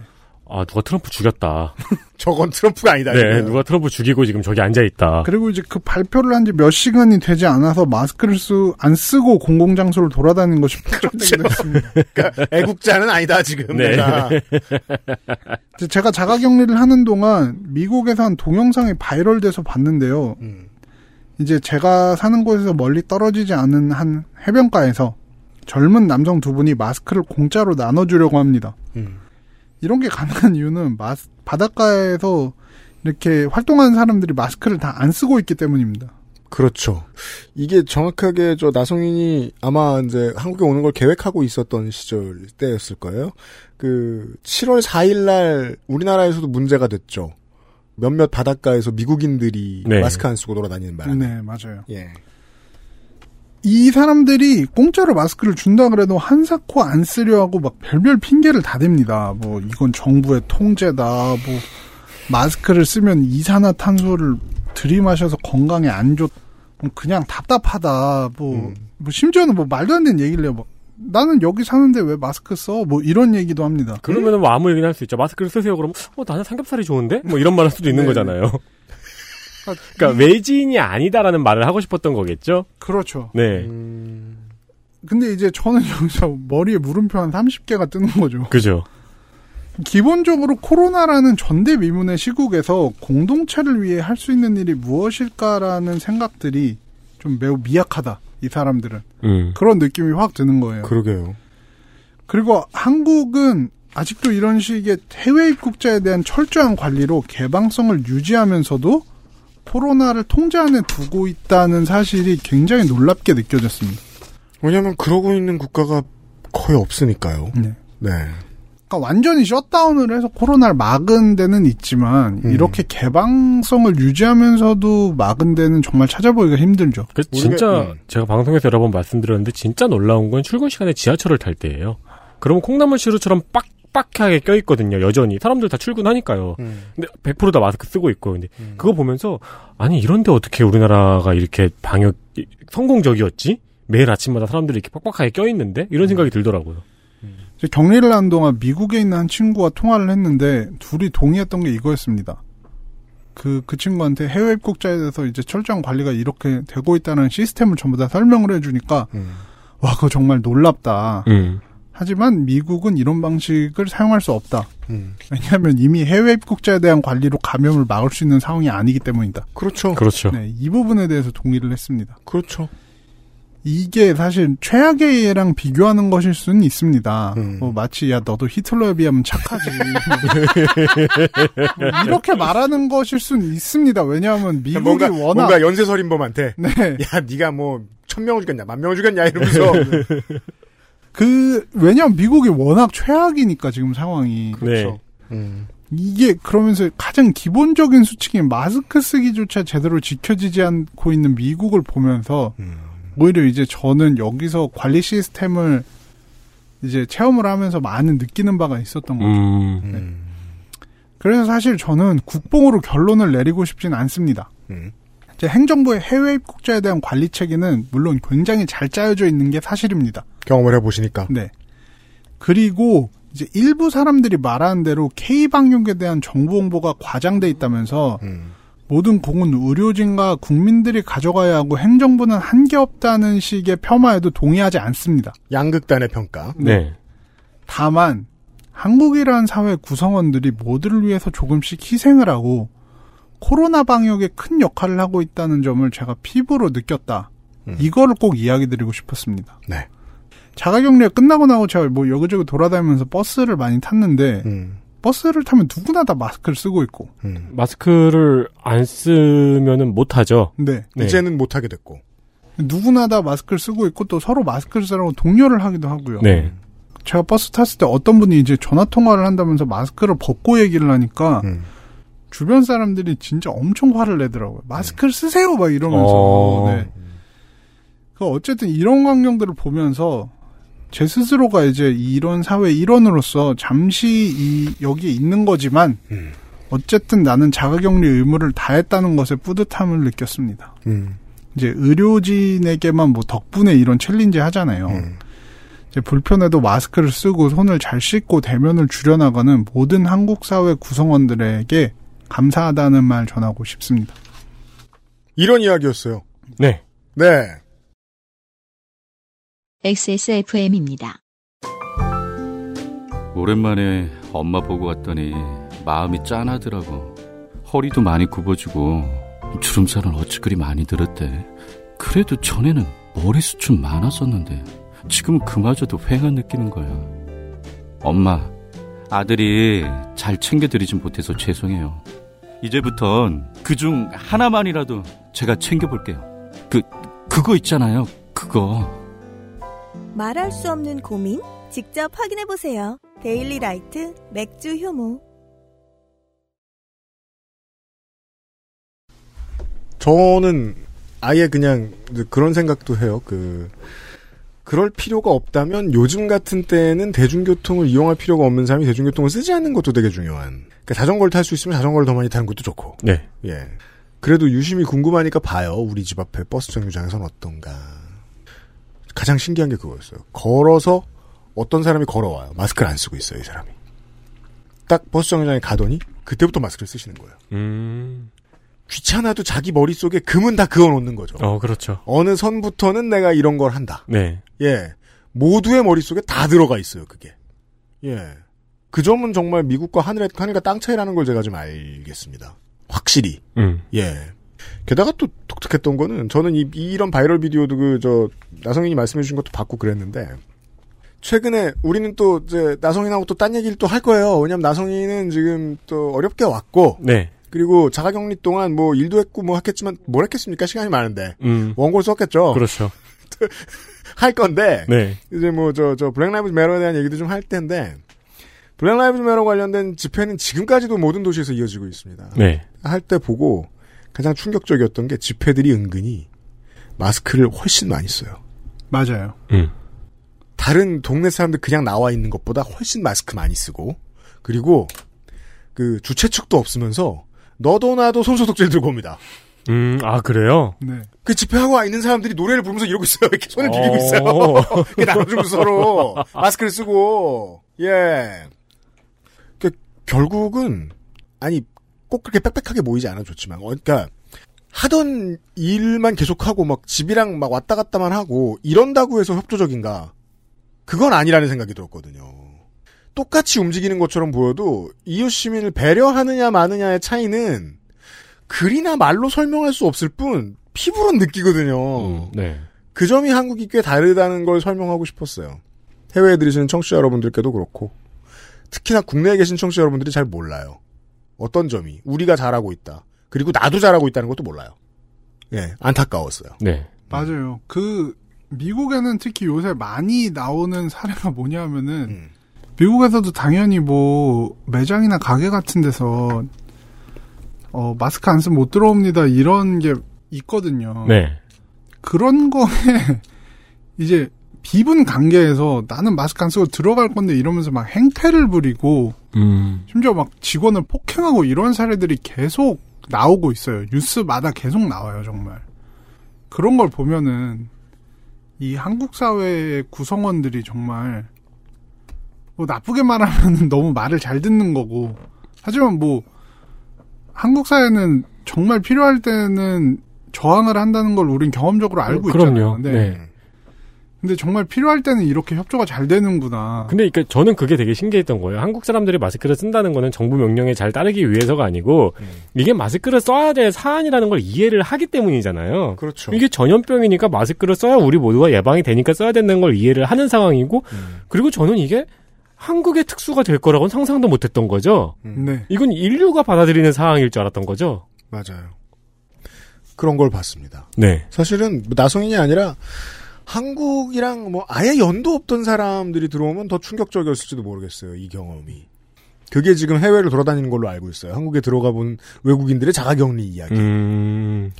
아 누가 트럼프 죽였다. 저건 트럼프가 아니다. 네. 누가 트럼프 죽이고 지금 저기 앉아 있다. 그리고 이제 그 발표를 한 지 몇 시간이 되지 않아서 마스크를 쓰, 안 쓰고 공공 장소를 돌아다니는 것이 폭발되기도 했습니다. 그러니까 애국자는 아니다 지금 네. 제가 자가격리를 하는 동안 미국에서 한 동영상이 바이럴돼서 봤는데요. 음. 이제 제가 사는 곳에서 멀리 떨어지지 않은 한 해변가에서 젊은 남성 두 분이 마스크를 공짜로 나눠주려고 합니다. 음. 이런 게 가능한 이유는 마스, 바닷가에서 이렇게 활동하는 사람들이 마스크를 다 안 쓰고 있기 때문입니다. 그렇죠. 이게 정확하게 저 나성인이 아마 이제 한국에 오는 걸 계획하고 있었던 시절 때였을 거예요. 그 7월 4일 날 우리나라에서도 문제가 됐죠. 몇몇 바닷가에서 미국인들이 네. 마스크 안 쓰고 돌아다니는 바람에. 네, 맞아요. 예. 이 사람들이 공짜로 마스크를 준다 그래도 한사코 안 쓰려 하고 막 별별 핑계를 다 댑니다. 뭐 이건 정부의 통제다. 뭐 마스크를 쓰면 이산화탄소를 들이마셔서 건강에 안 좋. 뭐 그냥 답답하다. 뭐, 음. 뭐 심지어는 뭐 말도 안 되는 얘기를 해요. 뭐 나는 여기 사는데 왜 마스크 써? 뭐 이런 얘기도 합니다. 그러면은 뭐 아무 얘기나 할 수 있죠. 마스크를 쓰세요. 그러면 어 나는 삼겹살이 좋은데? 뭐 이런 말 할 수도 있는 네. 거잖아요. 아, 그러니까 외지인이 아니다라는 말을 하고 싶었던 거겠죠. 그렇죠. 네, 음, 근데 이제 저는 여기서 머리에 물음표 한 30개가 뜨는 거죠. 그죠. 기본적으로 코로나라는 전대미문의 시국에서 공동체를 위해 할 수 있는 일이 무엇일까라는 생각들이 좀 매우 미약하다. 이 사람들은 음, 그런 느낌이 확 드는 거예요. 그러게요. 그리고 한국은 아직도 이런 식의 해외 입국자에 대한 철저한 관리로 개방성을 유지하면서도 코로나를 통제 안에 두고 있다는 사실이 굉장히 놀랍게 느껴졌습니다. 왜냐하면 그러고 있는 국가가 거의 없으니까요. 네. 네. 그러니까 완전히 셧다운을 해서 코로나를 막은 데는 있지만 음. 이렇게 개방성을 유지하면서도 막은 데는 정말 찾아보기가 힘들죠. 그 진짜 음. 제가 방송에서 여러 번 말씀드렸는데 진짜 놀라운 건 출근 시간에 지하철을 탈 때예요. 그러면 콩나물 시루처럼 빡 빡하게 껴있거든요. 여전히 사람들 다 출근하니까요. 음. 근데 100%다 마스크 쓰고 있고 근데 그거 보면서 아니 이런데 어떻게 우리나라가 이렇게 방역 성공적이었지? 매일 아침마다 사람들이 이렇게 빡빡하게 껴있는데 이런 생각이 들더라고요. 격리를 한 동안 미국에 있는 한 친구와 통화를 했는데 둘이 동의했던 게 이거였습니다. 그, 그 친구한테 해외 입국자에 대해서 이제 철저한 관리가 이렇게 되고 있다는 시스템을 전부 다 설명을 해주니까, 음. 와, 그거 정말 놀랍다. 음. 하지만 미국은 이런 방식을 사용할 수 없다. 음. 왜냐하면 이미 해외 입국자에 대한 관리로 감염을 막을 수 있는 상황이 아니기 때문이다. 그렇죠. 그렇죠. 네, 이 부분에 대해서 동의를 했습니다. 그렇죠. 이게 사실 최악의 예랑 비교하는 것일 수는 있습니다. 음. 뭐 마치 야 너도 히틀러에 비하면 착하지. 뭐 이렇게 말하는 것일 수는 있습니다. 왜냐하면 미국이 뭔가 워낙 뭔가 연쇄 살인범한테 네. 야 네가 뭐 천 명을 죽였냐 만 명을 죽였냐 이러면서 그 왜냐하면 미국이 워낙 최악이니까 지금 상황이 네. 음. 이게 그러면서 가장 기본적인 수칙인 마스크 쓰기조차 제대로 지켜지지 않고 있는 미국을 보면서 음. 오히려 이제 저는 여기서 관리 시스템을 이제 체험을 하면서 많은 느끼는 바가 있었던 거죠. 음. 음. 그래서 사실 저는 국뽕으로 결론을 내리고 싶진 않습니다. 음. 이제 행정부의 해외 입국자에 대한 관리 체계는 물론 굉장히 잘 짜여져 있는 게 사실입니다. 경험을 해보시니까. 네. 그리고 이제 일부 사람들이 말하는 대로 K 방역에 대한 정보 홍보가 과장돼 있다면서 음. 모든 공은 의료진과 국민들이 가져가야 하고 행정부는 한 게 없다는 식의 폄하에도 동의하지 않습니다. 양극단의 평가. 네. 다만 한국이라는 사회 구성원들이 모두를 위해서 조금씩 희생을 하고 코로나 방역에 큰 역할을 하고 있다는 점을 제가 피부로 느꼈다. 음. 이거를 꼭 이야기 드리고 싶었습니다. 네. 자가격리가 끝나고 나고 제가 뭐 여기저기 돌아다니면서 버스를 많이 탔는데 음. 버스를 타면 누구나 다 마스크를 쓰고 있고 음. 마스크를 안 쓰면은 못 하죠. 네. 네. 이제는 못 하게 됐고. 누구나 다 마스크를 쓰고 있고 또 서로 마스크를 쓰라고 독려를 하기도 하고요. 네. 제가 버스 tas을 때 어떤 분이 이제 전화 통화를 한다면서 마스크를 벗고 얘기를 하니까 음. 주변 사람들이 진짜 엄청 화를 내더라고요. 마스크를 쓰세요 막 이러면서. 어. 네. 그 어쨌든 이런 광경들을 보면서 제 스스로가 이제 이런 사회 일원으로서 잠시 이 여기에 있는 거지만 음. 어쨌든 나는 자가격리 의무를 다했다는 것에 뿌듯함을 느꼈습니다. 음. 이제 의료진에게만 뭐 덕분에 이런 챌린지 하잖아요. 음. 이제 불편해도 마스크를 쓰고 손을 잘 씻고 대면을 줄여나가는 모든 한국 사회 구성원들에게 감사하다는 말 전하고 싶습니다. 이런 이야기였어요. 네. 네. XSFM입니다. 오랜만에 엄마 보고 왔더니 마음이 짠하더라고. 허리도 많이 굽어지고 주름살은 어찌 그리 많이 들었대. 그래도 전에는 머리숱은 많았었는데 지금 그마저도 휑한 느끼는 거야. 엄마, 아들이 잘 챙겨드리진 못해서 죄송해요. 이제부턴 그 중 하나만이라도 제가 챙겨볼게요. 그, 그거 있잖아요. 그거. 말할 수 없는 고민? 직접 확인해보세요. 데일리 라이트 맥주 효모. 저는 아예 그냥 그런 생각도 해요. 그 그럴 필요가 없다면 요즘 같은 때는 대중교통을 이용할 필요가 없는 사람이 대중교통을 쓰지 않는 것도 되게 중요한. 그러니까 자전거를 탈 수 있으면 자전거를 더 많이 타는 것도 좋고. 네. 예. 그래도 유심히 궁금하니까 봐요. 우리 집 앞에 버스 정류장에서는 어떤가. 가장 신기한 게 그거였어요. 걸어서 어떤 사람이 걸어와요. 마스크를 안 쓰고 있어요, 이 사람이. 딱 버스 정류장에 가더니 그때부터 마스크를 쓰시는 거예요. 음. 귀찮아도 자기 머릿속에 금은 다 그어놓는 거죠. 어, 그렇죠. 어느 선부터는 내가 이런 걸 한다. 네. 예. 모두의 머릿속에 다 들어가 있어요, 그게. 예. 그 점은 정말 미국과 하늘의, 하늘과 땅 차이라는 걸 제가 좀 알겠습니다. 확실히. 음. 예. 게다가 또 독특했던 거는 저는 이, 이런 바이럴 비디오도 그, 저, 나성인이 말씀해 주신 것도 받고 그랬는데, 최근에 우리는 또, 이제, 나성인하고 또 딴 얘기를 또 할 거예요. 왜냐면 나성인은 지금 또 어렵게 왔고, 네. 그리고 자가격리 동안 뭐 일도 했고 뭐 했겠지만 뭘 했겠습니까? 시간이 많은데. 음. 원고를 썼겠죠. 그렇죠. 할 건데 네. 이제 뭐 저 저 Black Lives Matter에 대한 얘기도 좀 할 텐데 Black Lives Matter 관련된 집회는 지금까지도 모든 도시에서 이어지고 있습니다. 네. 할 때 보고 가장 충격적이었던 게 집회들이 은근히 마스크를 훨씬 많이 써요. 맞아요. 음. 다른 동네 사람들 그냥 나와 있는 것보다 훨씬 마스크 많이 쓰고 그리고 그 주최 측도 없으면서 너도 나도 손소독제를 들고 옵니다. 음, 아, 그래요? 네. 그 집회하고 와 있는 사람들이 노래를 부르면서 이러고 있어요. 이렇게 손을 비비고 어. 있어요. 이렇게 나눠주고 서로 마스크를 쓰고 예. 그 결국은 아니 꼭 그렇게 빽빽하게 모이지 않아 좋지만 어, 그러니까 하던 일만 계속하고 막 집이랑 막 왔다 갔다만 하고 이런다고 해서 협조적인가? 그건 아니라는 생각이 들었거든요. 똑같이 움직이는 것처럼 보여도 이웃 시민을 배려하느냐 마느냐의 차이는 글이나 말로 설명할 수 없을 뿐 피부로 느끼거든요. 음, 네. 그 점이 한국이 꽤 다르다는 걸 설명하고 싶었어요. 해외에 들으시는 청취자 여러분들께도 그렇고 특히나 국내에 계신 청취자 여러분들이 잘 몰라요. 어떤 점이 우리가 잘하고 있다. 그리고 나도 잘하고 있다는 것도 몰라요. 예, 안타까웠어요. 네. 맞아요. 그 미국에는 특히 요새 많이 나오는 사례가 뭐냐면은 음. 미국에서도 당연히 뭐 매장이나 가게 같은 데서 어 마스크 안 쓰면 못 들어옵니다 이런 게 있거든요. 네. 그런 거에 이제 비분 관계에서 나는 마스크 안 쓰고 들어갈 건데 이러면서 막 행패를 부리고 음. 심지어 막 직원을 폭행하고 이런 사례들이 계속 나오고 있어요. 뉴스마다 계속 나와요, 정말. 그런 걸 보면은 이 한국 사회의 구성원들이 정말 뭐 나쁘게 말하면 너무 말을 잘 듣는 거고 하지만 뭐 한국 사회는 정말 필요할 때는 저항을 한다는 걸 우린 경험적으로 알고 그럼요. 있잖아요. 네. 근데 정말 필요할 때는 이렇게 협조가 잘 되는구나. 근데 그러니까 저는 그게 되게 신기했던 거예요. 한국 사람들이 마스크를 쓴다는 거는 정부 명령에 잘 따르기 위해서가 아니고 이게 마스크를 써야 될 사안이라는 걸 이해를 하기 때문이잖아요. 그렇죠. 이게 전염병이니까 마스크를 써야 우리 모두가 예방이 되니까 써야 된다는 걸 이해를 하는 상황이고 그리고 저는 이게 한국의 특수가 될 거라고는 상상도 못했던 거죠. 네. 이건 인류가 받아들이는 상황일 줄 알았던 거죠. 맞아요. 그런 걸 봤습니다. 네. 사실은 뭐 나성인이 아니라 한국이랑 뭐 아예 연도 없던 사람들이 들어오면 더 충격적이었을지도 모르겠어요. 이 경험이. 그게 지금 해외를 돌아다니는 걸로 알고 있어요. 한국에 들어가 본 외국인들의 자가격리 이야기. 음.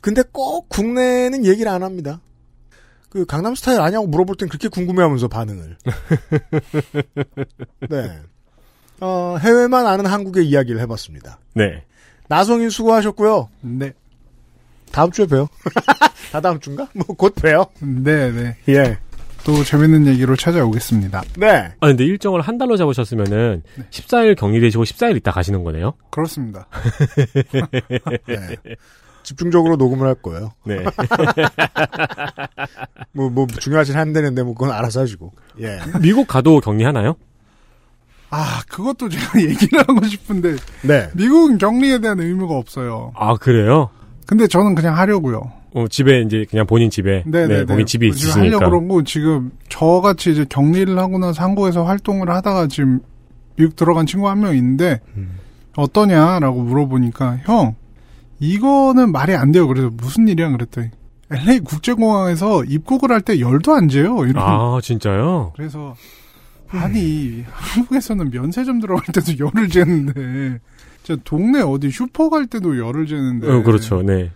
근데 꼭 국내는 얘기를 안 합니다. 그 강남 스타일 아냐고 물어볼 땐 그렇게 궁금해하면서 반응을. 네. 어, 해외만 아는 한국의 이야기를 해봤습니다. 네. 나성인 수고하셨고요. 네. 다음 주에 봬요. 다 다음 주인가? 뭐 곧 봬요. 네, 네. 예. 또 재밌는 얘기로 찾아오겠습니다. 네. 아 근데 일정을 한 달로 잡으셨으면은 14일 격리되시고 14일 있다 가시는 거네요. 그렇습니다. 네. 집중적으로 녹음을 할 거예요. 네. 뭐, 뭐, 중요하진 않는데, 뭐, 그건 알아서 하시고. 예. 미국 가도 격리하나요? 아, 그것도 제가 얘기를 하고 싶은데. 네. 미국은 격리에 대한 의무가 없어요. 아 그래요? 근데 저는 그냥 하려고요. 어, 집에 이제 그냥 본인 집에 네네네. 네, 본인 집이 지금 있으니까. 하려고 그러고 지금 저같이 이제 격리를 하고 나서 한국에서 활동을 하다가 지금 미국 들어간 친구 한 명 있는데 음. 어떠냐라고 물어보니까 형 이거는 말이 안 돼요. 그래서 무슨 일이야 그랬더니 LA 국제공항에서 입국을 할 때 열도 안 재요. 이런. 아 진짜요? 그래서 아니 한국에서는 면세점 들어갈 때도 열을 재는데 진짜 동네 어디 슈퍼 갈 때도 열을 재는데 어, 그렇죠. 네.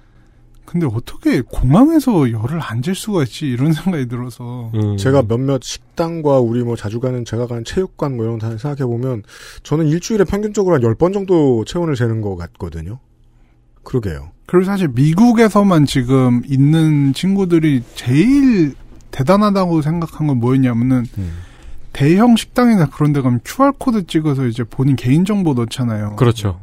근데 어떻게 공항에서 열을 안 잴 수가 있지 이런 생각이 들어서 음. 제가 몇몇 식당과 우리 뭐 자주 가는 제가 가는 체육관 뭐 이런 거 생각해 보면 저는 일주일에 평균적으로 한 10번 정도 체온을 재는 것 같거든요. 그러게요. 그리고 사실 미국에서만 지금 있는 친구들이 제일 대단하다고 생각한 건 뭐였냐면은 대형 식당이나 그런 데 가면 QR코드 찍어서 이제 본인 개인정보 넣잖아요. 그렇죠.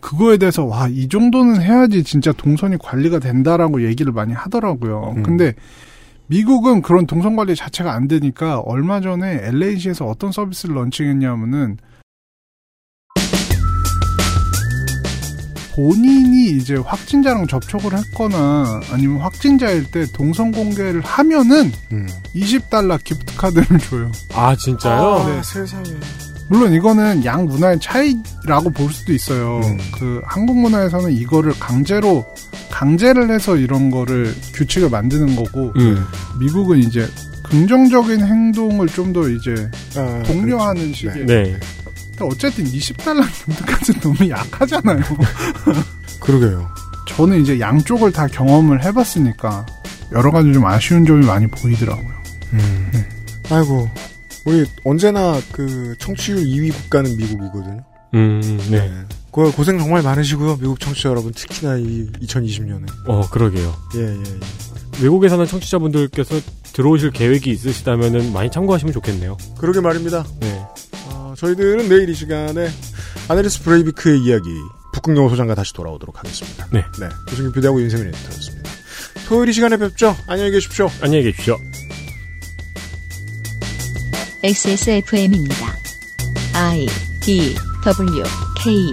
그거에 대해서 와, 이 정도는 해야지 진짜 동선이 관리가 된다라고 얘기를 많이 하더라고요. 음. 근데 미국은 그런 동선 관리 자체가 안 되니까 얼마 전에 LA시에서 어떤 서비스를 런칭했냐면은 본인이 이제 확진자랑 접촉을 했거나 아니면 확진자일 때 동선 공개를 하면은 음. 20달러 기프트 카드를 줘요. 아 진짜요? 네. 세상에. 물론 이거는 양 문화의 차이라고 볼 수도 있어요. 그 한국 문화에서는 이거를 강제로 강제를 해서 이런 거를 규칙을 만드는 거고 음. 미국은 이제 긍정적인 행동을 좀 더 이제 아, 독려하는 식의. 네. 근데 어쨌든 20달러 기프트까지 너무 약하잖아요. 그러게요. 저는 이제 양쪽을 다 경험을 해봤으니까 여러 가지 좀 아쉬운 점이 많이 보이더라고요. 음. 아이고, 우리 언제나 그 청취율 2위 국가는 미국이거든요. 음, 네. 그 고생 정말 많으시고요, 미국 청취자 여러분. 특히나 이 2020년에. 어, 그러게요. 예, 예, 예. 외국에 사는 청취자분들께서 들어오실 계획이 있으시다면은 많이 참고하시면 좋겠네요. 그러게 말입니다. 네. 어, 저희들은 내일 이 시간에 아네리스 브레이비크의 이야기 북극영어 소장과 다시 돌아오도록 하겠습니다. 네. 네. 조승규 PD하고 윤세민 에디터였습니다. 토요일 이 시간에 뵙죠. 안녕히 계십시오. 안녕히 계십시오. XSFM입니다. I D W K